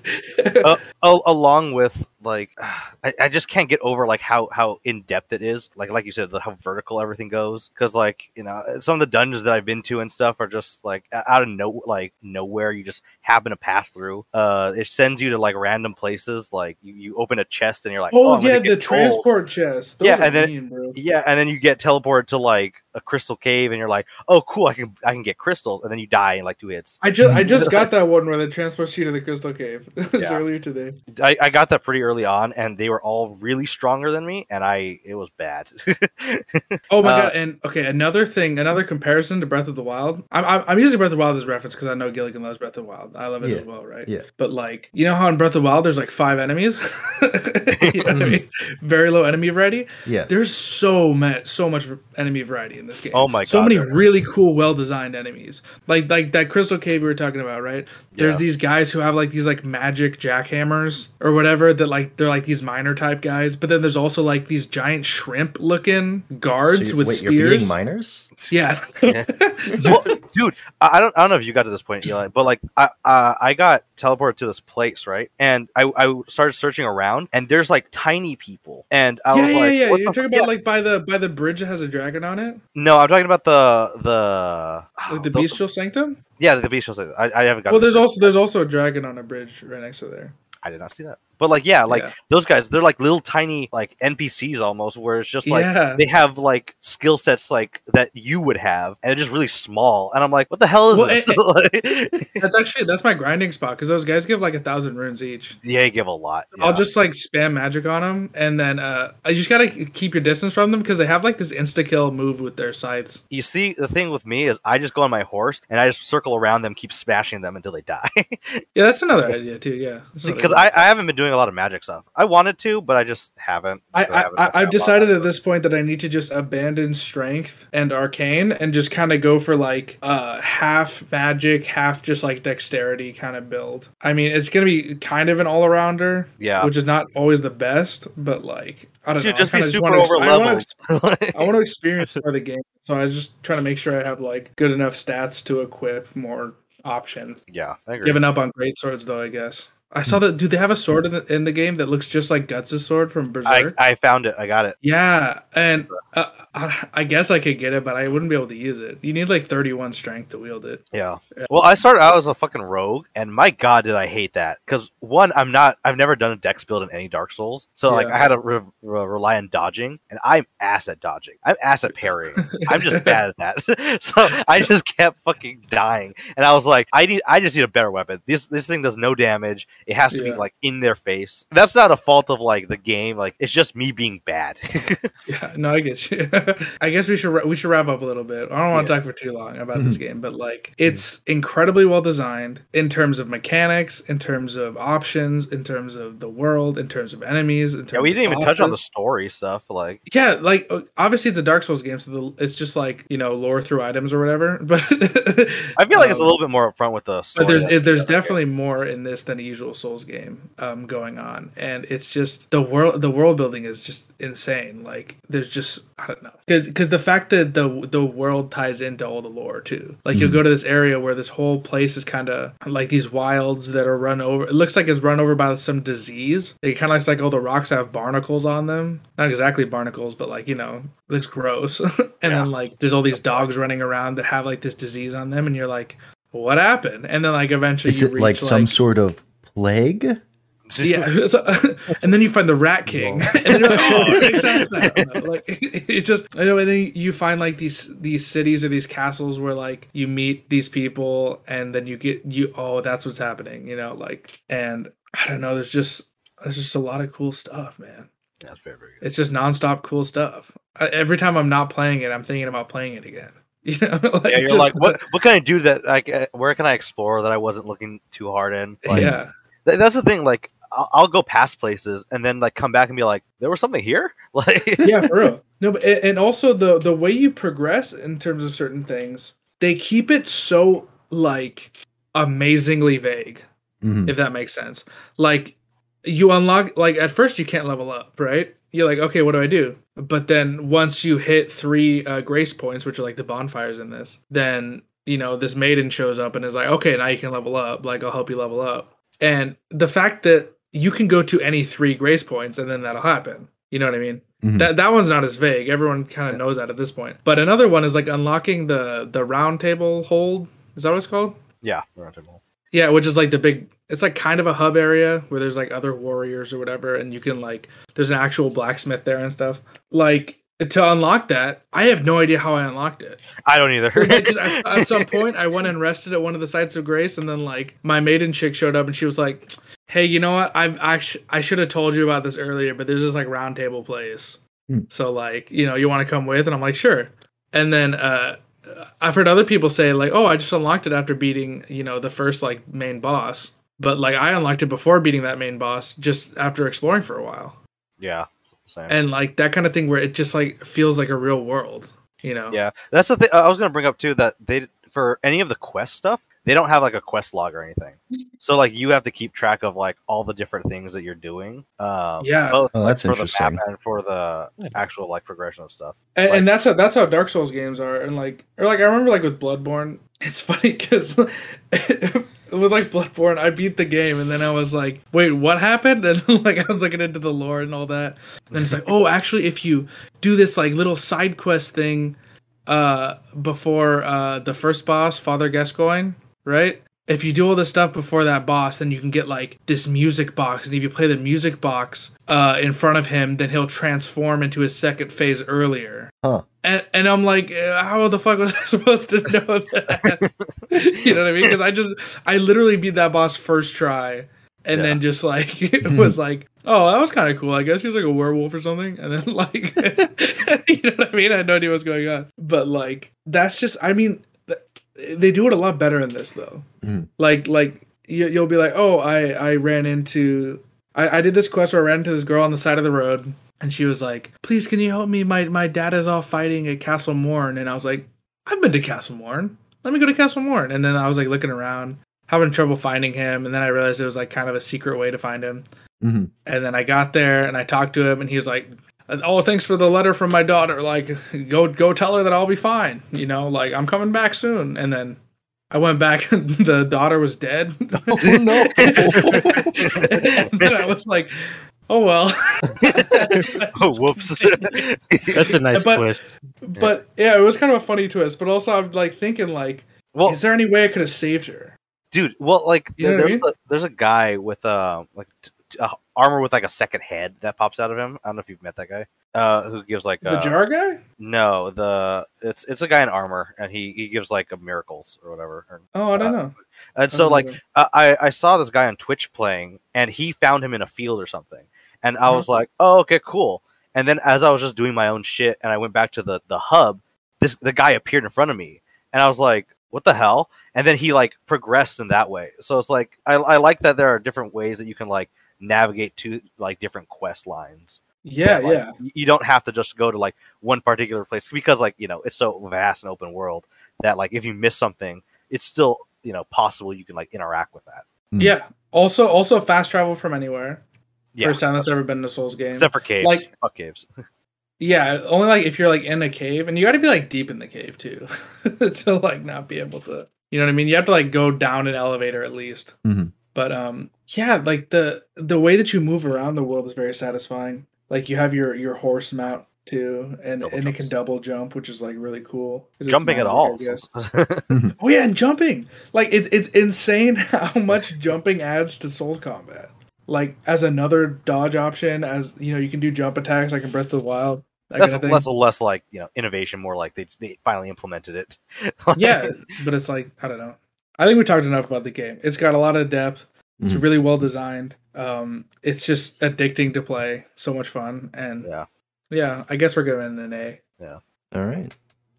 Uh, al- along with like I, I just can't get over like how how in depth it is like like you said the, how vertical everything goes because like you know some of the dungeons that i've been to and stuff are just like out of no like nowhere you just happen to pass through uh it sends you to like random places like you, you open a chest and you're like oh, I'm yeah, get the gold." transport chest. Those Yeah, and then- mean, bro. yeah and then you get teleported to like a crystal cave and you're like oh cool i can i can get crystals and then you die in like two hits I just I just got that one where they transports you to the crystal cave Yeah. earlier today. You. I, I got that pretty early on, and they were all really stronger than me, and I it was bad. Oh my Uh, god! And okay, another thing, another comparison to Breath of the Wild. I'm I'm, I'm using Breath of the Wild as a reference because I know Gilligan loves Breath of the Wild. I love it Yeah, as well, right? yeah. But like, you know how in Breath of the Wild there's like five enemies. you know what I mean? Very low enemy variety. Yeah. There's so much, so much enemy variety in this game. Oh my god! So many there is. really cool, well designed enemies. Like like that crystal cave we were talking about, right? There's Yeah. these guys who have like these like magic jackhammers or whatever that like they're like these miner type guys. But then there's also like these giant shrimp looking guards So you- with wait, you're spears. beating miners? Yeah. well, dude, I I don't I don't know if you got to this point, Eli, but like I uh, I got teleported to this place, right? And I I started searching around, and there's like tiny people, and I yeah, was yeah, like, yeah. what You're talking f- about yeah. like by the by the bridge that has a dragon on it, no, I'm talking about the the like the bestial sanctum. Yeah, the bestial. Sanctum. I, I haven't got. Well, there's also there's also a dragon on a bridge right next to there. I did not see that. But like, yeah, like Yeah. those guys, they're like little tiny like NPCs almost, where it's just like yeah. they have like skill sets like that you would have, and they're just really small. And I'm like, what the hell is Well, this? Like- That's actually that's my grinding spot because those guys give like a thousand runes each. yeah, give a lot. I'll just like spam magic on them, and then uh, I just gotta keep your distance from them because they have like this insta kill move with their scythes. You see, the thing with me is I just go on my horse and I just circle around them, keep smashing them until they die. Yeah, that's another idea too. Yeah, Because. I, I haven't been doing a lot of magic stuff. I wanted to, but I just haven't. I, So I, haven't I, done a I've decided at this point that I need to just abandon strength and arcane and just kind of go for like uh half magic, half just like dexterity kind of build. I mean, it's gonna be kind of an all arounder, Yeah. which is not always the best, but like I don't Dude, know. just I be super wanna ex- over I wanna ex- I want to experience more of the game, so I was just trying to make sure I have like good enough stats to equip more options. yeah, I agree. Giving up on great swords though, I guess. I saw that. Do they have a sword in the, in the game that looks just like Guts' sword from Berserk? I found it. I got it. Yeah, and uh, I, I guess I could get it, but I wouldn't be able to use it. You need like 31 strength to wield it. Yeah. Well, I started out as a fucking rogue, and my god, did I hate that? Because one, I'm not. I've never done a dex build in any Dark Souls, so like I had to re- re- rely on dodging, and I'm ass at dodging. I'm ass at parrying. I'm just bad at that. so I just kept fucking dying, and I was like, I need. I just need a better weapon. This this thing does no damage. It has to be like in their face. That's not a fault of like the game. Like it's just me being bad. Yeah, no, I get you. I guess we should we should wrap up a little bit. I don't want to Yeah. talk for too long about this game, but like it's incredibly well designed in terms of mechanics, in terms of options, in terms of the world, in terms of enemies. In terms yeah, we didn't even touch on the story stuff. Like Yeah, like obviously it's a Dark Souls game, so the, it's just like you know lore through items or whatever. But I feel like it's a um, little bit more upfront with the story. But there's it, there's the other game. definitely more in this than a usual Souls game um, going on, and it's just the world the world building is just insane. Like there's just I don't know because because the fact that the the world ties into all the lore too. Like you'll Mhm. go to this area where this whole place is kind of like these wilds that are run over. It looks like it's run over by some disease. It kind of looks like all the rocks have barnacles on them. Not exactly barnacles, but like you know, it looks gross. and Yeah. then like there's all these dogs running around that have like this disease on them, and you're like what happened? And then like eventually Is you it reach like some sort of plague? yeah, so- and then you find the Rat King, and then you're like, oh, it makes sense now. Like it just, I know, and then you find like these these cities or these castles where like you meet these people, and then you get you, oh, that's what's happening, you know, like, and I don't know, there's just there's just a lot of cool stuff, man. That's very, very good. It's just nonstop cool stuff. I, every time I'm not playing it, I'm thinking about playing it again. You know, like, yeah, you're just- like, what? What can I do that? Like, uh, where can I explore that I wasn't looking too hard in? Like, yeah. Th- that's the thing. Like, I'll, I'll go past places and then like come back and be like, there was something here. Like, yeah, for real. No, but and and also the the way you progress in terms of certain things, they keep it so like amazingly vague, Mhm. if that makes sense. Like you unlock like at first you can't level up, right? You're like, okay, what do I do? But then once you hit three uh, grace points, which are like the bonfires in this, then you know this maiden shows up and is like, okay, now you can level up. Like I'll help you level up. And the fact that you can go to any three grace points and then that'll happen. You know what I mean? Mhm. That that one's not as vague. Everyone kind of knows that at this point. But another one is like unlocking the the round table hold. Is that what it's called? yeah, round table. Yeah, which is like the big. It's like kind of a hub area where there's like other warriors or whatever, and you can like there's an actual blacksmith there and stuff. Like to unlock that, I have no idea how I unlocked it. I don't either. Just at, at some point, I went and rested at one of the sites of grace, and then like my maiden chick showed up, and she was like, "Hey, you know what? I've I, sh- I should have told you about this earlier, but there's this like round table place. Hmm. So like, you know, you want to come with?" And I'm like, "Sure." And then uh, I've heard other people say like, "Oh, I just unlocked it after beating you know the first like main boss." But like, I unlocked it before beating that main boss, just after exploring for a while, Yeah. Same. and like that kind of thing where it just like feels like a real world. You know? Yeah, that's the thing I was gonna bring up too. That they for any of the quest stuff, they don't have like a quest log or anything. So like you have to keep track of like all the different things that you're doing. Um, Yeah. both, Oh, like, that's for the interesting. map and for the actual like progression of stuff. and, Like- and that's how that's how Dark Souls games are, and like or like I remember like with Bloodborne, it's funny because with like Bloodborne, I beat the game and then I was like, wait, what happened? And like I was looking into the lore and all that, and then it's like, oh, actually, if you do this like little side quest thing, uh, before uh the first boss, Father Gascoigne, right? If you do all this stuff before that boss, then you can get like this music box, and if you play the music box uh, in front of him, then he'll transform into his second phase earlier. Huh. And, and I'm like, uh, how the fuck was I supposed to know that? you know what I mean? Because I just, I literally beat that boss first try, and Yeah. then just like it was like, oh, that was kind of cool. I guess he was like a werewolf or something, and then like, you know what I mean? I had no idea what's going on, but like, that's just, I mean, they do it a lot better in this though. Mhm. Like, like you, you'll be like, oh, I, I ran into, I, I did this quest where I ran into this girl on the side of the road. And she was like, "Please, can you help me? My my dad is off fighting at Castle Morne." And I was like, "I've been to Castle Morne. Let me go to Castle Morne." And then I was like looking around, having trouble finding him. And then I realized it was like kind of a secret way to find him. Mhm. And then I got there and I talked to him, and he was like, "Oh, thanks for the letter from my daughter. Like, go go tell her that I'll be fine. You know, like I'm coming back soon." And then I went back, and the daughter was dead. Oh no! and then I was like, "Oh well." Oh, whoops! That's a nice But- twist. But yeah, it was kind of a funny twist. But also, I'm like thinking, like, well, is there any way I could have saved her? dude, well, like You know what I there's mean? a, there's a guy with uh like uh, armor with like a second head that pops out of him. I don't know if you've met that guy. Uh, who gives like The uh, jar guy? No, the it's it's a guy in armor, and he he gives like a miracles or whatever. Or- Oh, I don't Uh, know. And so don't like know. I I I saw this guy on Twitch playing, and he found him in a field or something, and I Uh-huh. was like, oh okay, cool. And then as I was just doing my own shit, and I went back to the the hub, this the guy appeared in front of me, and I was like, what the hell? And then he like progressed in that way. So it's like I I like that there are different ways that you can like navigate to like different quest lines. yeah, that, like, yeah, You don't have to just go to like one particular place because like you know it's so vast and open world that like if you miss something, it's still you know possible you can like interact with that. Mm. yeah. Also, also fast travel from anywhere. Yeah, First time that's ever been in a Souls game. except for caves. Like- Fuck caves. yeah, only like if you're like in a cave, and you got to be like deep in the cave too, to like not be able to. You know what I mean? You have to like go down an elevator at least. Mhm. But um, yeah, like the the way that you move around the world is very satisfying. Like you have your your horse mount too, and Double and it can double jump, which is like really cool Jumping at all. Oh yeah, and jumping. Like it's it's insane how much jumping adds to Souls combat. Like as another dodge option, as you know, you can do jump attacks like in Breath of the Wild. That That's kind of less less like you know innovation, more like they they finally implemented it. yeah, but it's like I don't know. I think we talked enough about the game. It's got a lot of depth. It's Mhm. really well designed. Um, it's just addicting to play. So much fun, and yeah. yeah, I guess we're giving it an A. Yeah. All right.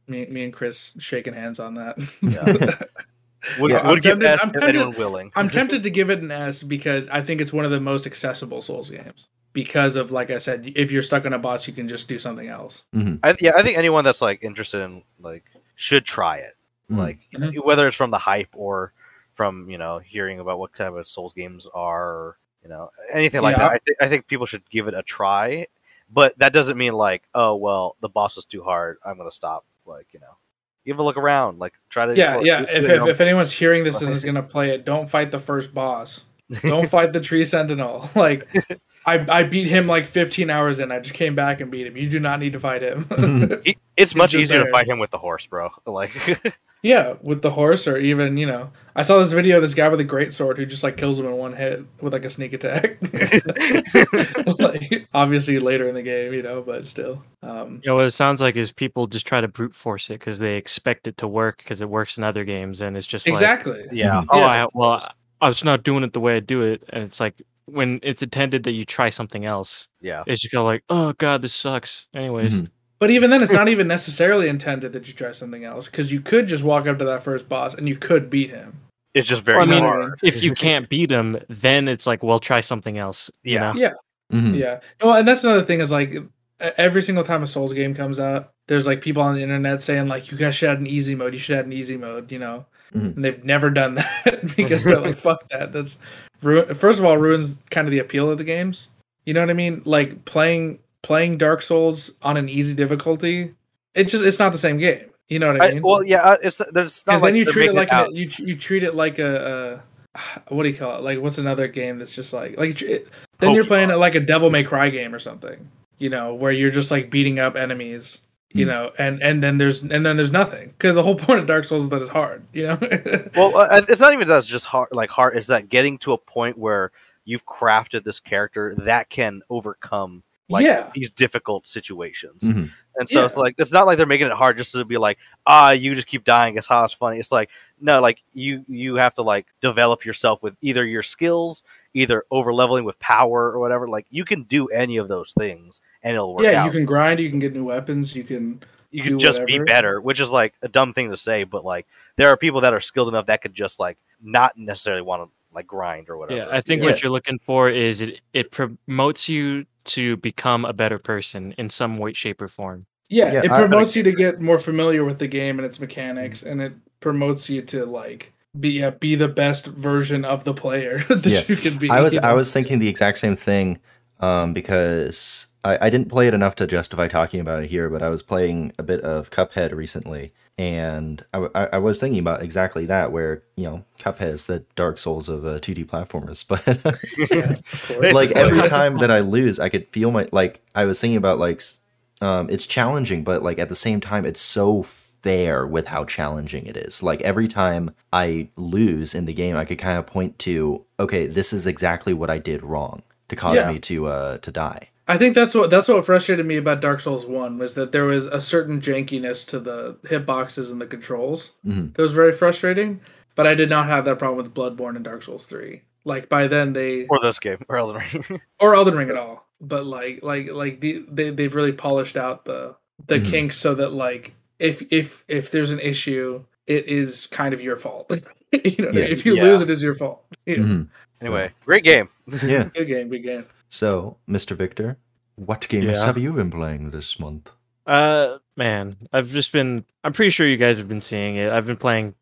Me, me and Chris shaking hands on that. Yeah. Would, Yeah, would I'm give tempted- S I'm if tempted- anyone willing. I'm tempted to give it an S because I think it's one of the most accessible Souls games. Because of like I said, if you're stuck on a boss, you can just do something else. I, yeah, I think anyone that's like interested in like should try it. Mhm. Like whether it's from the hype or from you know hearing about what kind of Souls games are, or you know anything like Yeah. that. I think I think people should give it a try. But that doesn't mean like oh well the boss is too hard. I'm gonna stop. Like you know, give a look around. Like try to Yeah, explore- yeah. If, if, if anyone's hearing this and is gonna play it, don't fight the first boss. Don't fight the tree sentinel. Like I, I beat him like 15 hours in. I just came back and beat him. You do not need to fight him. It- it's much just easier to fight him with the horse, bro. Like yeah, with the horse or even you know, I saw this video of this guy with a great sword who just like kills him in one hit with like a sneak attack. like obviously later in the game, you know, but still. Um, You know what it sounds like is people just try to brute force it because they expect it to work because it works in other games, and it's just like, exactly. yeah, oh, Yeah. I, well, I was not doing it the way I do it, and it's like when it's intended that you try something else, Yeah. it's just kind of like, oh god, this sucks. Anyways, Mhm. But even then, it's not even necessarily intended that you try something else because you could just walk up to that first boss and you could beat him. It's just very Well, I mean, hard. if you can't beat him, then it's like, well, try something else. You Yeah. know? Yeah. Mhm. Yeah. No, and that's another thing is like every single time a Souls game comes out, there's like people on the internet saying like you guys should have an easy mode. You should have an easy mode. You know, Mhm. and they've never done that because they're like fuck that. That's ru- first of all ruins kind of the appeal of the games. You know what I mean? Like playing playing Dark Souls on an easy difficulty, it just it's not the same game. You know what I I, mean? well, yeah. uh, It's there's not like then you treat it like out- a, you you treat it like a, a what do you call it? Like what's another game that's just like like it, then you're playing it like a Devil May Cry game or something. You know, where you're just like beating up enemies. You Hmm. know, and and then there's and then there's nothing because the whole point of Dark Souls is that it's hard. You know. Well, uh, it's not even that it's just hard. Like hard is that getting to a point where you've crafted this character that can overcome like Yeah. these difficult situations. Mhm. And so it's like it's not like they're making it hard just to be like, ah, you just keep dying. It's how it's funny. It's like no, like you you have to like develop yourself with either your skills, either over leveling with power or whatever. Like you can do any of those things and it'll work yeah, out. you can grind. You can get new weapons. You can. you can just be better, which is like a dumb thing to say, but like there are people that are skilled enough that could just like not necessarily want to like grind or whatever. Yeah, I think Yeah. what you're looking for is it it promotes you to become a better person in some way, shape, or form. Yeah, Yeah, it I- promotes you to get more familiar with the game and its mechanics, and it promotes you to like be yeah, be the best version of the player that Yeah. you can be. I was I was thinking the exact same thing um, because I, I didn't play it enough to justify talking about it here, but I was playing a bit of Cuphead recently, and I I was thinking about exactly that, where you know Cuphead is the Dark Souls of uh, 2D platformers, but Yeah, like every time that I lose, I could feel my like I was thinking about like um, it's challenging, but like at the same time, it's so fair with how challenging it is. Like every time I lose in the game, I could kind of point to okay, this is exactly what I did wrong to cause Yeah. me to uh to die. I think that's what that's what frustrated me about Dark Souls One was that there was a certain jankiness to the hitboxes and the controls Mhm. that was very frustrating. But I did not have that problem with Bloodborne and Dark Souls Three. Like by then they or this game or Elden Ring. or Elden Ring at all. But like like like the, they they've really polished out the the Mhm. kinks so that like if if if there's an issue, it is kind of your fault. you know, Yeah. if you Yeah. lose, it is your fault. You know, Mhm. anyway, great game. Yeah. Good game, good game. So, Mr. Victor, what games Yeah. have you been playing this month? Uh, man, I've just been. I'm pretty sure you guys have been seeing it. I've been playing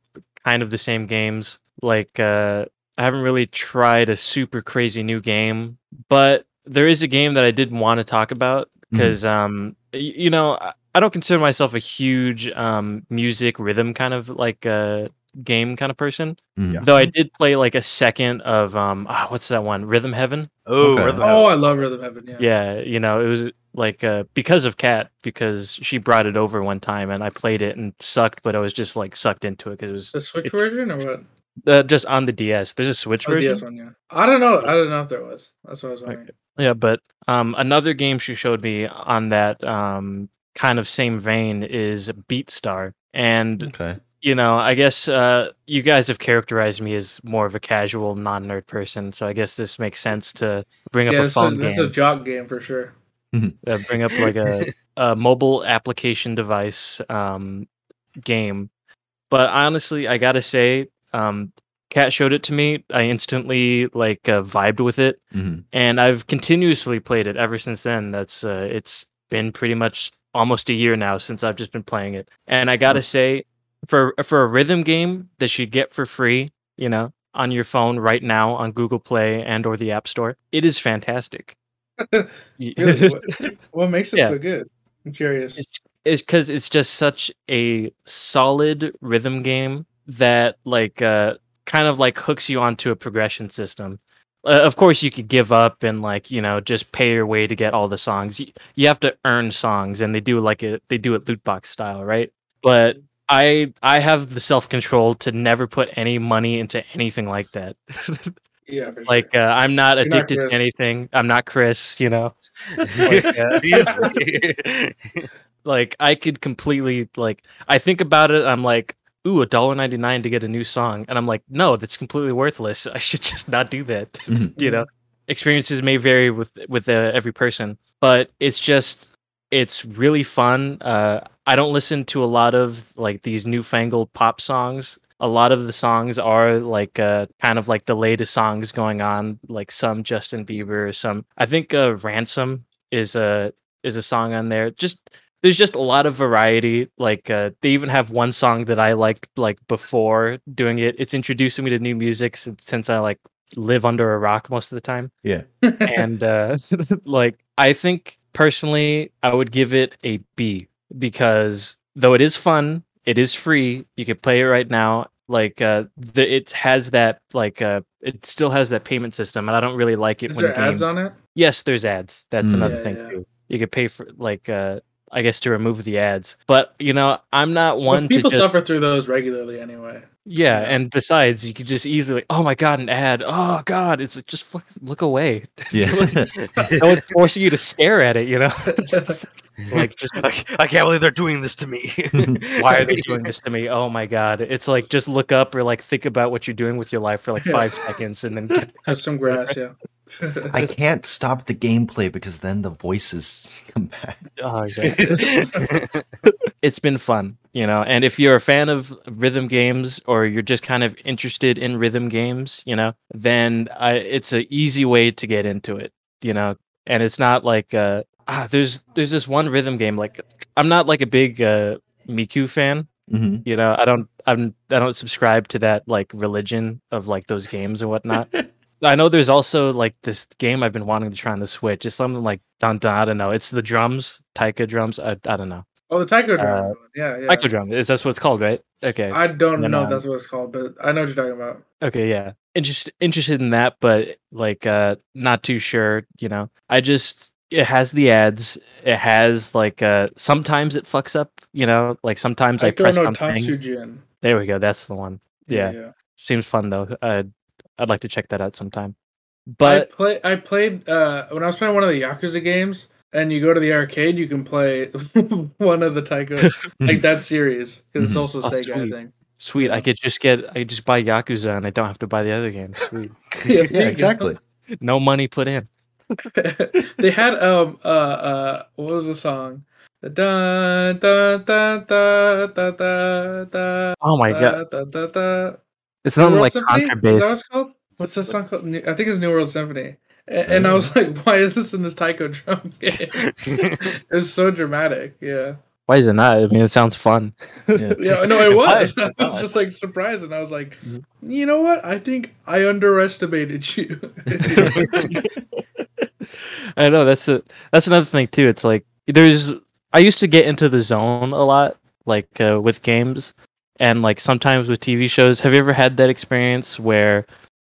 kind of the same games. Like, uh, I haven't really tried a super crazy new game, but there is a game that I did want to talk about because, um, y- you know, I, I don't consider myself a huge um music rhythm kind of like uh game kind of person. Mhm. Yeah. Though I did play like a second of um, ah, what's that one? Rhythm Heaven. Oh, Okay. Rhythm Oh, I love Rhythm Heaven. Yeah. Yeah, you know, it was like uh, because of Kat, because she brought it over one time and I played it and sucked, but I was just like sucked into it because it was The Switch version or what? uh, just on the DS. There's a Switch Oh, version. DS one, yeah. I don't know. I don't know if there was. That's what I was wondering. Yeah, but um, another game she showed me on that um, kind of same vein is BeatStar, and Okay. You know, I guess uh, you guys have characterized me as more of a casual, non-nerd person, so I guess this makes sense to bring up a that's a, phone that's game. a jock game for sure. uh, bring up like a, a mobile application device um, game. But honestly, I gotta say, um, Kat showed it to me. I instantly like uh, vibed with it, Mhm. and I've continuously played it ever since then. That's uh, it's been pretty much almost a year now since I've just been playing it. And I gotta say, for for a rhythm game that you get for free, you know, on your phone right now on Google Play and or the App Store, it is fantastic. Really? what, what makes it Yeah. so good? I'm curious. it's it's because it's just such a solid rhythm game that like uh kind of like hooks you onto a progression system uh, of course you could give up and like you know just pay your way to get all the songs you, you have to earn songs and they do like it they do it loot box style right but i i have the self-control to never put any money into anything like that yeah, for like sure. uh, i'm not You're addicted Chris. to anything i'm not chris you know like i could completely like i think about it i'm like ooh, a dollar ninety nine to get a new song, and I'm like, no, that's completely worthless. I should just not do that. Mhm. you know, experiences may vary with with uh, every person, but it's just it's really fun. Uh, I don't listen to a lot of like these newfangled pop songs. A lot of the songs are like uh, kind of like the latest songs going on, like some Justin Bieber, some I think uh, Ransom is a is a song on there. Just there's just a lot of variety. Like uh, they even have one song that I liked like before doing it. It's introducing me to new music since, since I like live under a rock most of the time Yeah. and uh like i think personally i would give it a b because though it is fun it is free you can play it right now like uh the, it has that like uh it still has that payment system and i don't really like it Is when there games ads on it? yes there's ads that's Mm. another Yeah, thing yeah. too you could pay for like uh i guess to remove the ads but you know i'm not Well, one to people just suffer through those regularly anyway. yeah, Yeah. and besides, you could just easily, oh my god, an ad. Oh god, it's like, just fucking look away. Yeah. no one's forcing you to stare at it, you know? like, just I, I can't believe they're doing this to me. why are they doing this to me? Oh my god, it's like just look up or like think about what you're doing with your life for like five seconds, and then get Have some grass, yeah. I can't stop the gameplay because then the voices come back. oh, exactly. it's been fun, you know. And if you're a fan of rhythm games or you're just kind of interested in rhythm games, you know, then I, it's an easy way to get into it, you know. And it's not like uh, ah, there's there's this one rhythm game like I'm not like a big uh, Miku fan, hmm you know. I don't I'm I don't subscribe to that like religion of like those games and whatnot. I know there's also like this game I've been wanting to try on the Switch. It's something like dun, dun, I don't know. It's the drums, Taika drums. I, I don't know. Oh, the Taiko drum. Uh, yeah, yeah. Taika drum. Is that's what it's called, right? Okay. I don't Then, know um, if that's what it's called, but I know what you're talking about. Okay, yeah. Interest, interested in that, but like uh not too sure, you know. I just it has the ads. It has like uh sometimes it fucks up, you know, like sometimes I, Taiko press no something. Tatsujin. There we go. That's the one. Yeah. yeah. Seems fun though. I'd I'd like to check that out sometime. I But play. I played uh, when I was playing one of the Yakuza games, and you go to the arcade, you can play one of the Taiko like that series because it's Mhm. also Oh, Sega, I sweet. think. sweet, I could just get I could just buy Yakuza and I don't have to buy the other games. Sweet. Yeah, yeah, exactly. no money put in. they had um uh uh what was the song? Da da da da da da da. Oh my god. da, da, da, da. It's New something like Symphony? Is what contrabass. it's called? What's the song called? I think it's New World Symphony. A- And I was like, why is this in this taiko drum game? it was so dramatic. Yeah. Why is it not? I mean it sounds fun. Yeah. Yeah, no, it was. I was just like surprised, and I was like, Mhm. you know what? I think I underestimated you. I know that's a that's another thing too. It's like there's I used to get into the zone a lot, like uh, with games, and like sometimes with TV shows. Have you ever had that experience where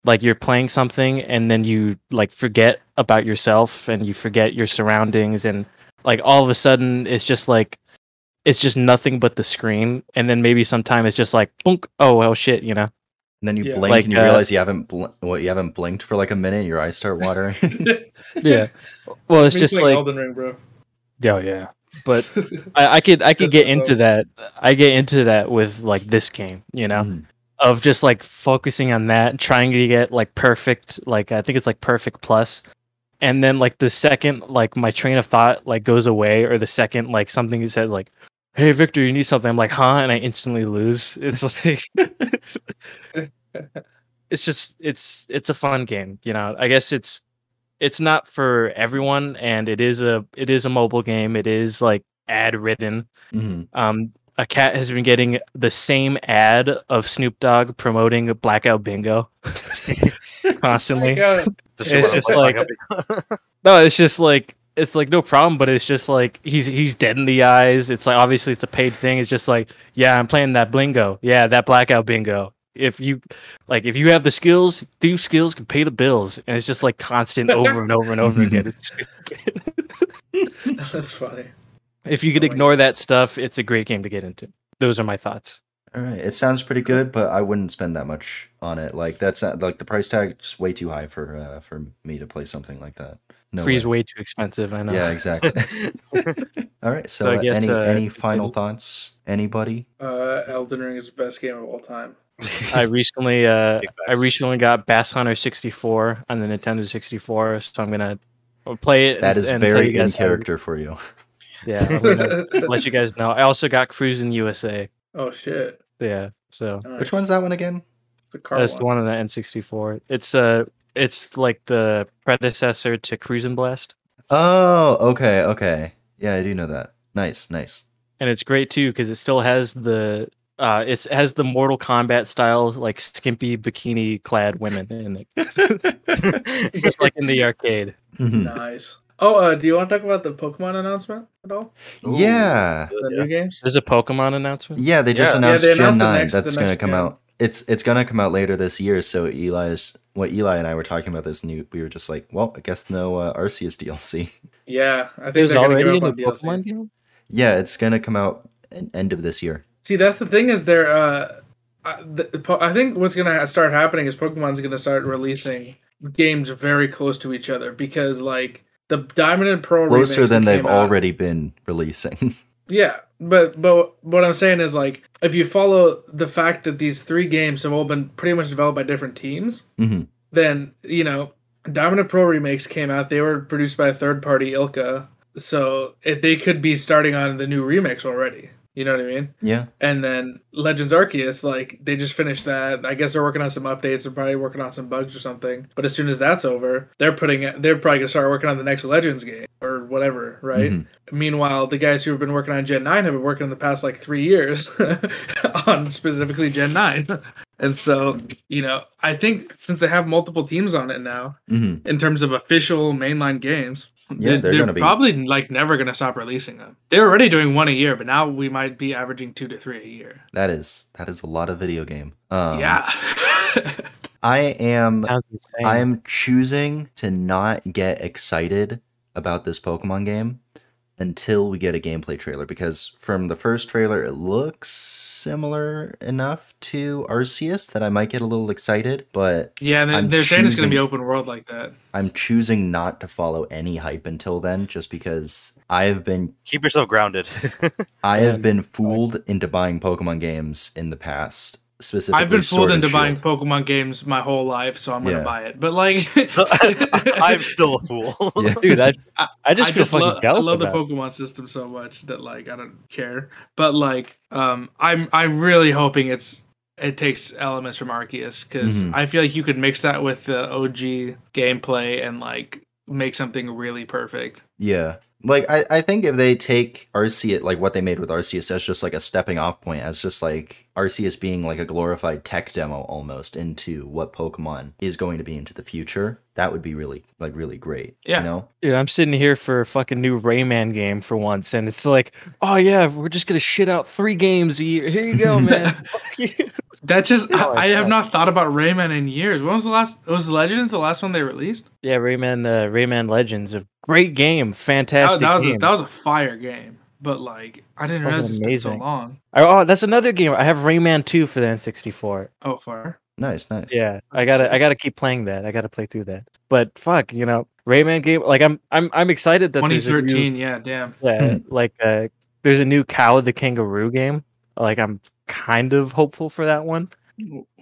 like you're playing something and then you like forget about yourself and you forget your surroundings and like all of a sudden it's just like it's just nothing but the screen and then maybe sometime it's just like boink, oh well shit you know And then you Yeah. blink Like, and you uh, realize you haven't bl- what you haven't blinked for like a minute. Your eyes start watering. yeah well it's Me just like Elden Ring, bro. oh yeah but I, I could I could get into up. that. I get into that with like this game, you know, Mhm. of just like focusing on that, trying to get like perfect. Like I think it's like perfect plus, and then like the second like my train of thought like goes away, or the second like something is said like, "Hey Victor, you need something," I'm like, "Huh," and I instantly lose. It's like. it's just it's it's a fun game you know i guess it's it's not for everyone and it is a it is a mobile game. It is like ad ridden Mhm. um a cat has been getting the same ad of snoop dogg promoting blackout bingo constantly. Yeah. It's just like- no it's just like it's like no problem but it's just like he's he's dead in the eyes. It's like obviously it's a paid thing. It's just like yeah i'm playing that bingo yeah that blackout bingo if you like if you have the skills these skills can pay the bills and it's just like constant over and over and over again it's, That's funny. if you could Oh my ignore that stuff it's a great game to get into those are my thoughts All right, it sounds pretty good, but I wouldn't spend that much on it. Like that's not, like the price tag is way too high for uh, for me to play something like that. No Free's way. way too expensive. I know. Yeah, exactly. All right. So, So I uh, guess, any uh, any final maybe- thoughts? Anybody? Uh, Elden Ring is the best game of all time. I recently uh I recently got Bass Hunter 64 on the Nintendo 64, so I'm gonna play it. That and- is and very in guys how- character for you. Yeah, I'm let you guys know. I also got Cruis'n USA. oh shit! Yeah, so Nice. Which one's that one again? The car that's the one. one on the N64. It's uh it's like the predecessor to Cruis'n Blast, Oh, okay, okay. Yeah, I do know that. Nice, nice. and it's great too because it still has the uh it's it has the Mortal Kombat style like skimpy bikini clad women in it, just like in the arcade. Mhm. Nice. Oh, uh, do you want to talk about the Pokemon announcement at all? Yeah, The Yeah. new games? There's a Pokemon announcement. yeah. They just Yeah. announced Yeah, they Gen announced the Nine. next- That's gonna come gen. out. It's it's gonna come out later this year. So Eli's what Eli and I were talking about this, and you, we were just like, well, I guess no uh, Arceus DLC. Yeah, I think There's already a up new DLC. Pokemon game. Yeah, it's gonna come out end of this year. See, that's the thing is they're. Uh, I- the, I think what's gonna start happening is Pokemon's gonna start releasing games very close to each other because like the Diamond and Pearl Closer than they've out- already been releasing. Yeah, but but what I'm saying is like if you follow the fact that these three games have all been pretty much developed by different teams, hmm then you know Diamond and Pearl remakes came out. They were produced by a third party, ILCA. So if they could be starting on the new remakes already, you know what I mean? Yeah. And then Legends Arceus, like they just finished that. I guess they're working on some updates. They're probably working on some bugs or something. But as soon as that's over, they're putting. They're probably gonna start working on the next Legends game or whatever, right? Mhm. Meanwhile, the guys who have been working on Gen Nine have been working in the past like three years on specifically Gen Nine. And so, you know, I think since they have multiple teams on it now, hmm in terms of official mainline games, Yeah, they're they're gonna be- probably like never gonna stop releasing them. They're already doing one a year, but now we might be averaging two to three a year. That is that is a lot of video game. Um, yeah. I am I am choosing to not get excited about this Pokemon game until we get a gameplay trailer because from the first trailer it looks similar enough to Arceus that I might get a little excited, but yeah, they- I'm they're saying it's gonna be open world like that. I'm choosing not to follow any hype until then just because I've been Keep yourself grounded. I have been fooled into buying Pokemon games in the past. Specifically, I've been fooled into buying Pokemon games my whole life, so I'm gonna Yeah. buy it. But like, I'm still a fool. Yeah. dude. I, I- I just I feel just fucking lo- I love the about it. Pokemon system so much that like I don't care. But like, um, I'm I'm really hoping it's it takes elements from Arceus because Mhm. I feel like you could mix that with the OG gameplay and like make something really perfect. Yeah. Like I, I think if they take Arceus like what they made with Arceus as just like a stepping off point, as just like Arceus being like a glorified tech demo almost into what Pokemon is going to be into the future, that would be really like really great. Yeah. You know? Dude, I'm sitting here for a fucking new Rayman game for once, and it's like, oh yeah, we're just gonna shit out three games a year. Here you go, man. Fuck. That just Yeah, I, I have not thought about Rayman in years. When was the last? It Was Legends the last one they released? yeah, Rayman, uh, Rayman Legends, a great game, fantastic that was a, that was a fire game. But like, I didn't realize it's been so amazing. long. Oh, that's another game. I have Rayman 2 for the N64. Oh, fire! Nice, nice. Yeah, I gotta, I gotta keep playing that. I gotta play through that. But fuck, you know, Rayman game. Like, I'm, I'm, I'm excited that there's a new, 2013. Yeah, damn. yeah, like, uh, there's a new Kao the Kangaroo game. Like, I'm kind of hopeful for that one.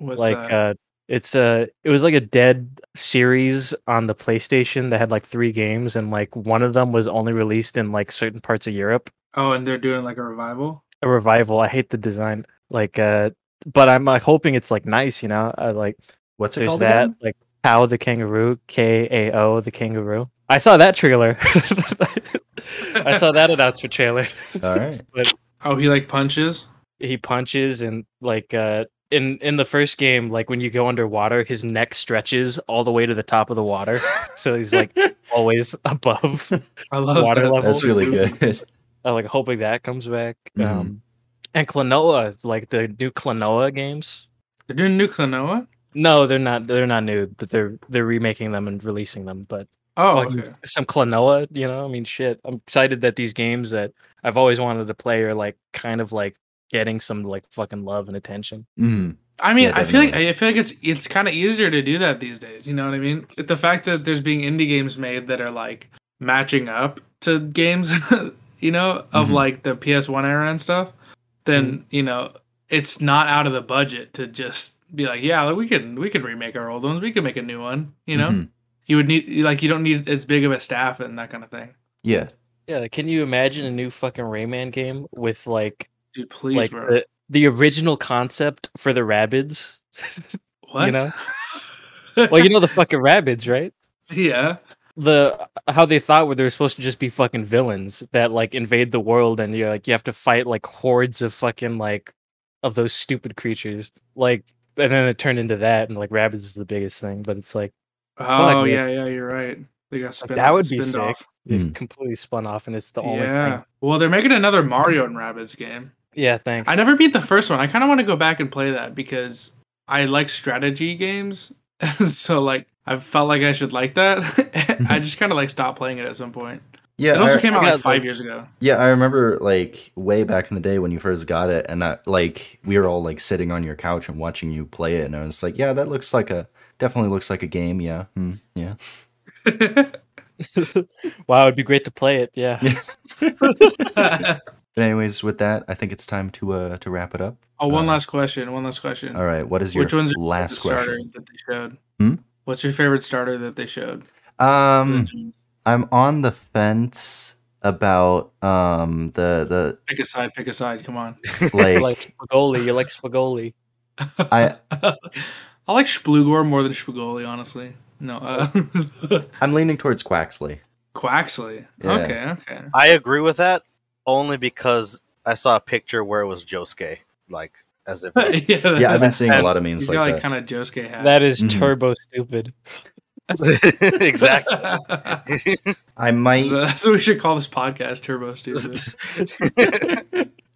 Was like that? uh it's a it was like a dead series on the PlayStation that had like three games and like one of them was only released in like certain parts of Europe. oh, and they're doing like a revival. A revival. I hate the design. Like uh but I'm like hoping it's like nice, you know. I like What's it there's called that again? like Kao the Kangaroo, K A O the Kangaroo. I saw that trailer. I saw that announcement trailer. All right. Oh, he like punches. He punches and like uh in in the first game like when you go underwater his neck stretches all the way to the top of the water so he's like always above I love Water that. level. That's really good. I'm like hoping that comes back Mhm. um and Klonoa like the new Klonoa games They're doing new Klonoa. no they're not they're not new but they're they're remaking them and releasing them but Oh, fucking okay. some Klonoa you know I mean shit I'm excited that these games that I've always wanted to play are like kind of like getting some like fucking love and attention hmm I mean, Yeah, I feel like. I feel like it's it's kind of easier to do that these days. You know what I mean? The fact that there's being indie games made that are like matching up to games, you know, of Mhm. like the PS1 era and stuff, then you know it's not out of the budget to just be like, yeah, like, we can we can remake our old ones, we can make a new one. You know, Mhm. you would need like you don't need as big of a staff and that kind of thing. Yeah. Yeah, can you imagine a new fucking Rayman game with like Dude, please, like bro. the, the original concept for the Rabbids? what? You know? well, you know the fucking Rabbids, right? yeah. The how they thought where they were supposed to just be fucking villains that like invade the world and you're like you have to fight like hordes of fucking like of those stupid creatures. Like and then it turned into that and like Rabbids is the biggest thing, but it's like Oh Fuck, man. yeah, yeah, you're right. They got Like, spin that would be spinned sick. off. it Mm. completely spun off and it's the only yeah. thing. Well, they're making another Mario and Rabbids game. Yeah, thanks. I never beat the first one. I kind of want to go back and play that because I like strategy games. so like I felt like I should like that. I just kind of like stopped playing it at some point. Yeah. it also I- came out like five like- years ago. Yeah, I remember like way back in the day when you first got it, and I, like we were all like sitting on your couch and watching you play it, and I was like, "Yeah, that looks like a definitely looks like a game." Yeah, hmm, yeah. wow, it'd be great to play it. Yeah. But anyways, with that, I think it's time to uh to wrap it up. oh, one Uh, last question. One last question. All right, what is your Which one's your last favorite starter question? that they showed? Hmm? What's your favorite starter that they showed? Um, I'm on the fence about um the the Pick a side. Pick a side. Come on. like, You like Spagoli. You like Spagoli. I I like Splugor more than Spagoli, honestly. No, uh, I'm leaning towards Quaxly. Quaxly. Yeah. Okay, okay. I agree with that only because I saw a picture where it was Josuke, like as if yeah, Yeah, I've been seeing a lot of He's memes got like like that. kind of Josuke hat. That is Mhm. turbo stupid. exactly. I might That's what we should call this podcast, Turbo Stupid.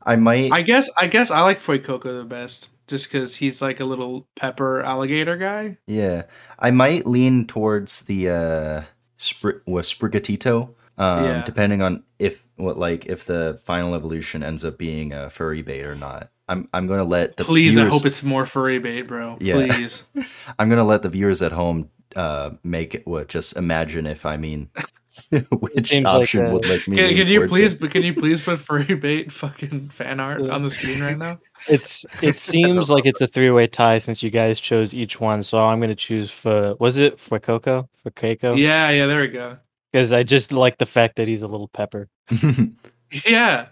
I might I guess I guess I like Fuecoco the best, just because he's like a little pepper alligator guy. Yeah, I might lean towards the uh, Spr- was Sprigatito, um, Yeah. depending on if what like if the final evolution ends up being a furry bait or not. I'm I'm gonna let the Please, I viewers, hope it's more furry bait, bro. Yeah. Please. I'm gonna let the viewers at home uh make it what just imagine if I mean which seems like option would make me. Can, can you please? it. But can you please put furry bait fucking fan art on the screen right now? It's it seems like it's a three way tie since you guys chose each one. So I'm gonna choose for was it for Coco for Keiko? Yeah, yeah. There we go. Because I just like the fact that he's a little pepper. Yeah.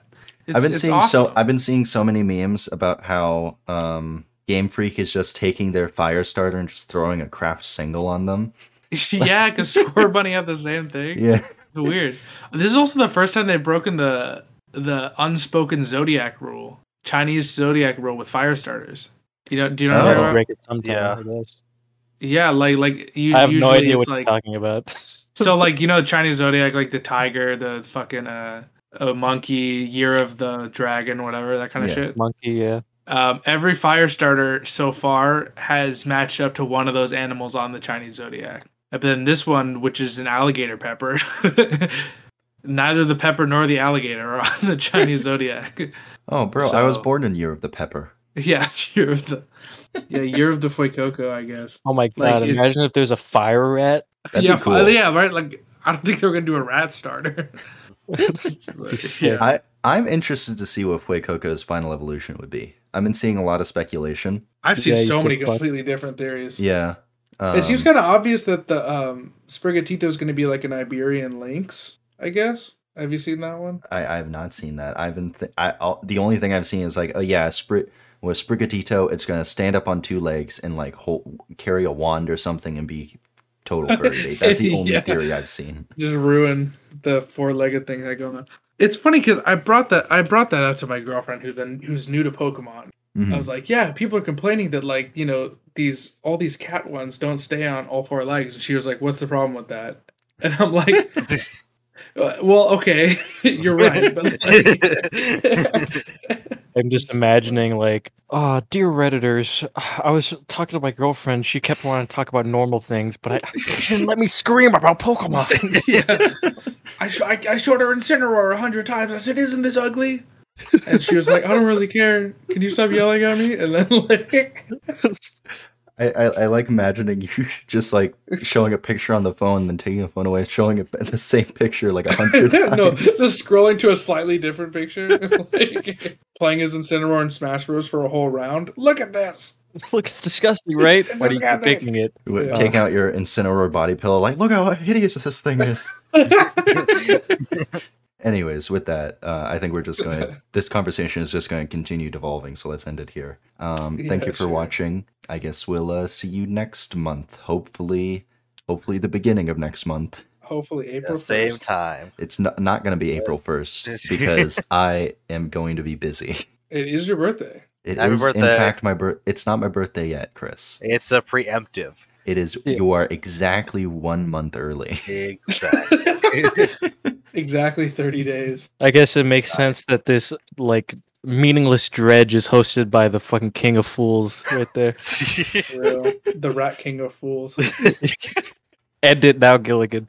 It's, I've been it's seeing so. I've been seeing so many memes about how um Game Freak is just taking their fire starter and just throwing a Kraft single on them. yeah, because Scorbunny had the same thing. Yeah. It's weird. This is also the first time they've broken the the unspoken zodiac rule, Chinese zodiac rule with fire starters. You know? Do you know? what I'm Oh. talking I'll break it sometime. Yeah. I. Yeah, like like you, I have no idea what it's you're like talking about. so like you know Chinese zodiac like the tiger, the fucking uh, a monkey, year of the dragon, whatever that kind of Yeah. shit. Monkey, yeah. Um, every fire starter so far has matched up to one of those animals on the Chinese zodiac. But then this one, which is an alligator pepper, neither the pepper nor the alligator are on the Chinese zodiac. Oh, bro, I was born in Year of the Pepper. yeah, year of the yeah year of the Fuecoco, I guess. Oh my Like, god! it- imagine if there's a fire rat. That'd yeah, be cool. yeah, right. Like I don't think they're gonna do a rat starter. But, yeah. I I'm interested to see what Fuecoco's final evolution would be. I've been seeing a lot of speculation. I've seen Yeah, so many should fuck- completely different theories. Yeah. it seems um, kind of obvious that the um, Sprigatito is going to be like an Iberian lynx. I guess. Have you seen that one? I, I have not seen that. I've been th- I I'll, the only thing I've seen is like oh yeah, Spri- with Sprigatito, it's gonna stand up on two legs and like hold, carry a wand or something and be total furry. That's the only Yeah. theory I've seen. Just ruin the four-legged thing that going on. It's funny because I brought that I brought that up to my girlfriend who's then who's new to Pokemon. Mhm. I was like, yeah, people are complaining that like you know these all these cat ones don't stay on all four legs, and she was like, what's the problem with that? And I'm like, well, okay, you're right, but like, I'm just imagining like, oh, dear redditors, I was talking to my girlfriend. She kept wanting to talk about normal things, but I she didn't let me scream about Pokemon. yeah. I, sh- I, I showed her Incineroar a hundred times. I said, "Isn't this ugly?" and she was like, "I don't really care. Can you stop yelling at me?" And then like, I, I, I like imagining you just like showing a picture on the phone, and then taking the phone away, showing it the same picture like a hundred times. no, just scrolling to a slightly different picture, like, playing as Incineroar and Smash Bros for a whole round. Look at this. Look, it's disgusting, right? Why do you keep picking it? Yeah. Take out your Incineroar body pillow, like look how hideous this thing is. Anyways, with that, uh, I think we're just going. to This conversation is just going to continue devolving, so let's end it here. Um, thank Yeah, you for sure. watching. I guess we'll uh, see you next month. Hopefully, hopefully the beginning of next month. Hopefully, April the same 1st. time. It's not not going to be April first because I am going to be busy. It is your birthday. It is Happy in birthday. fact my birth. It's not my birthday yet, Chris. It's a preemptive. It is. Yeah. You are exactly one month early. Exactly. Exactly 30 days. I guess it makes sense that this like meaningless dredge is hosted by the fucking king of fools right there. The Rat King of Fools. End it now, Gilligan.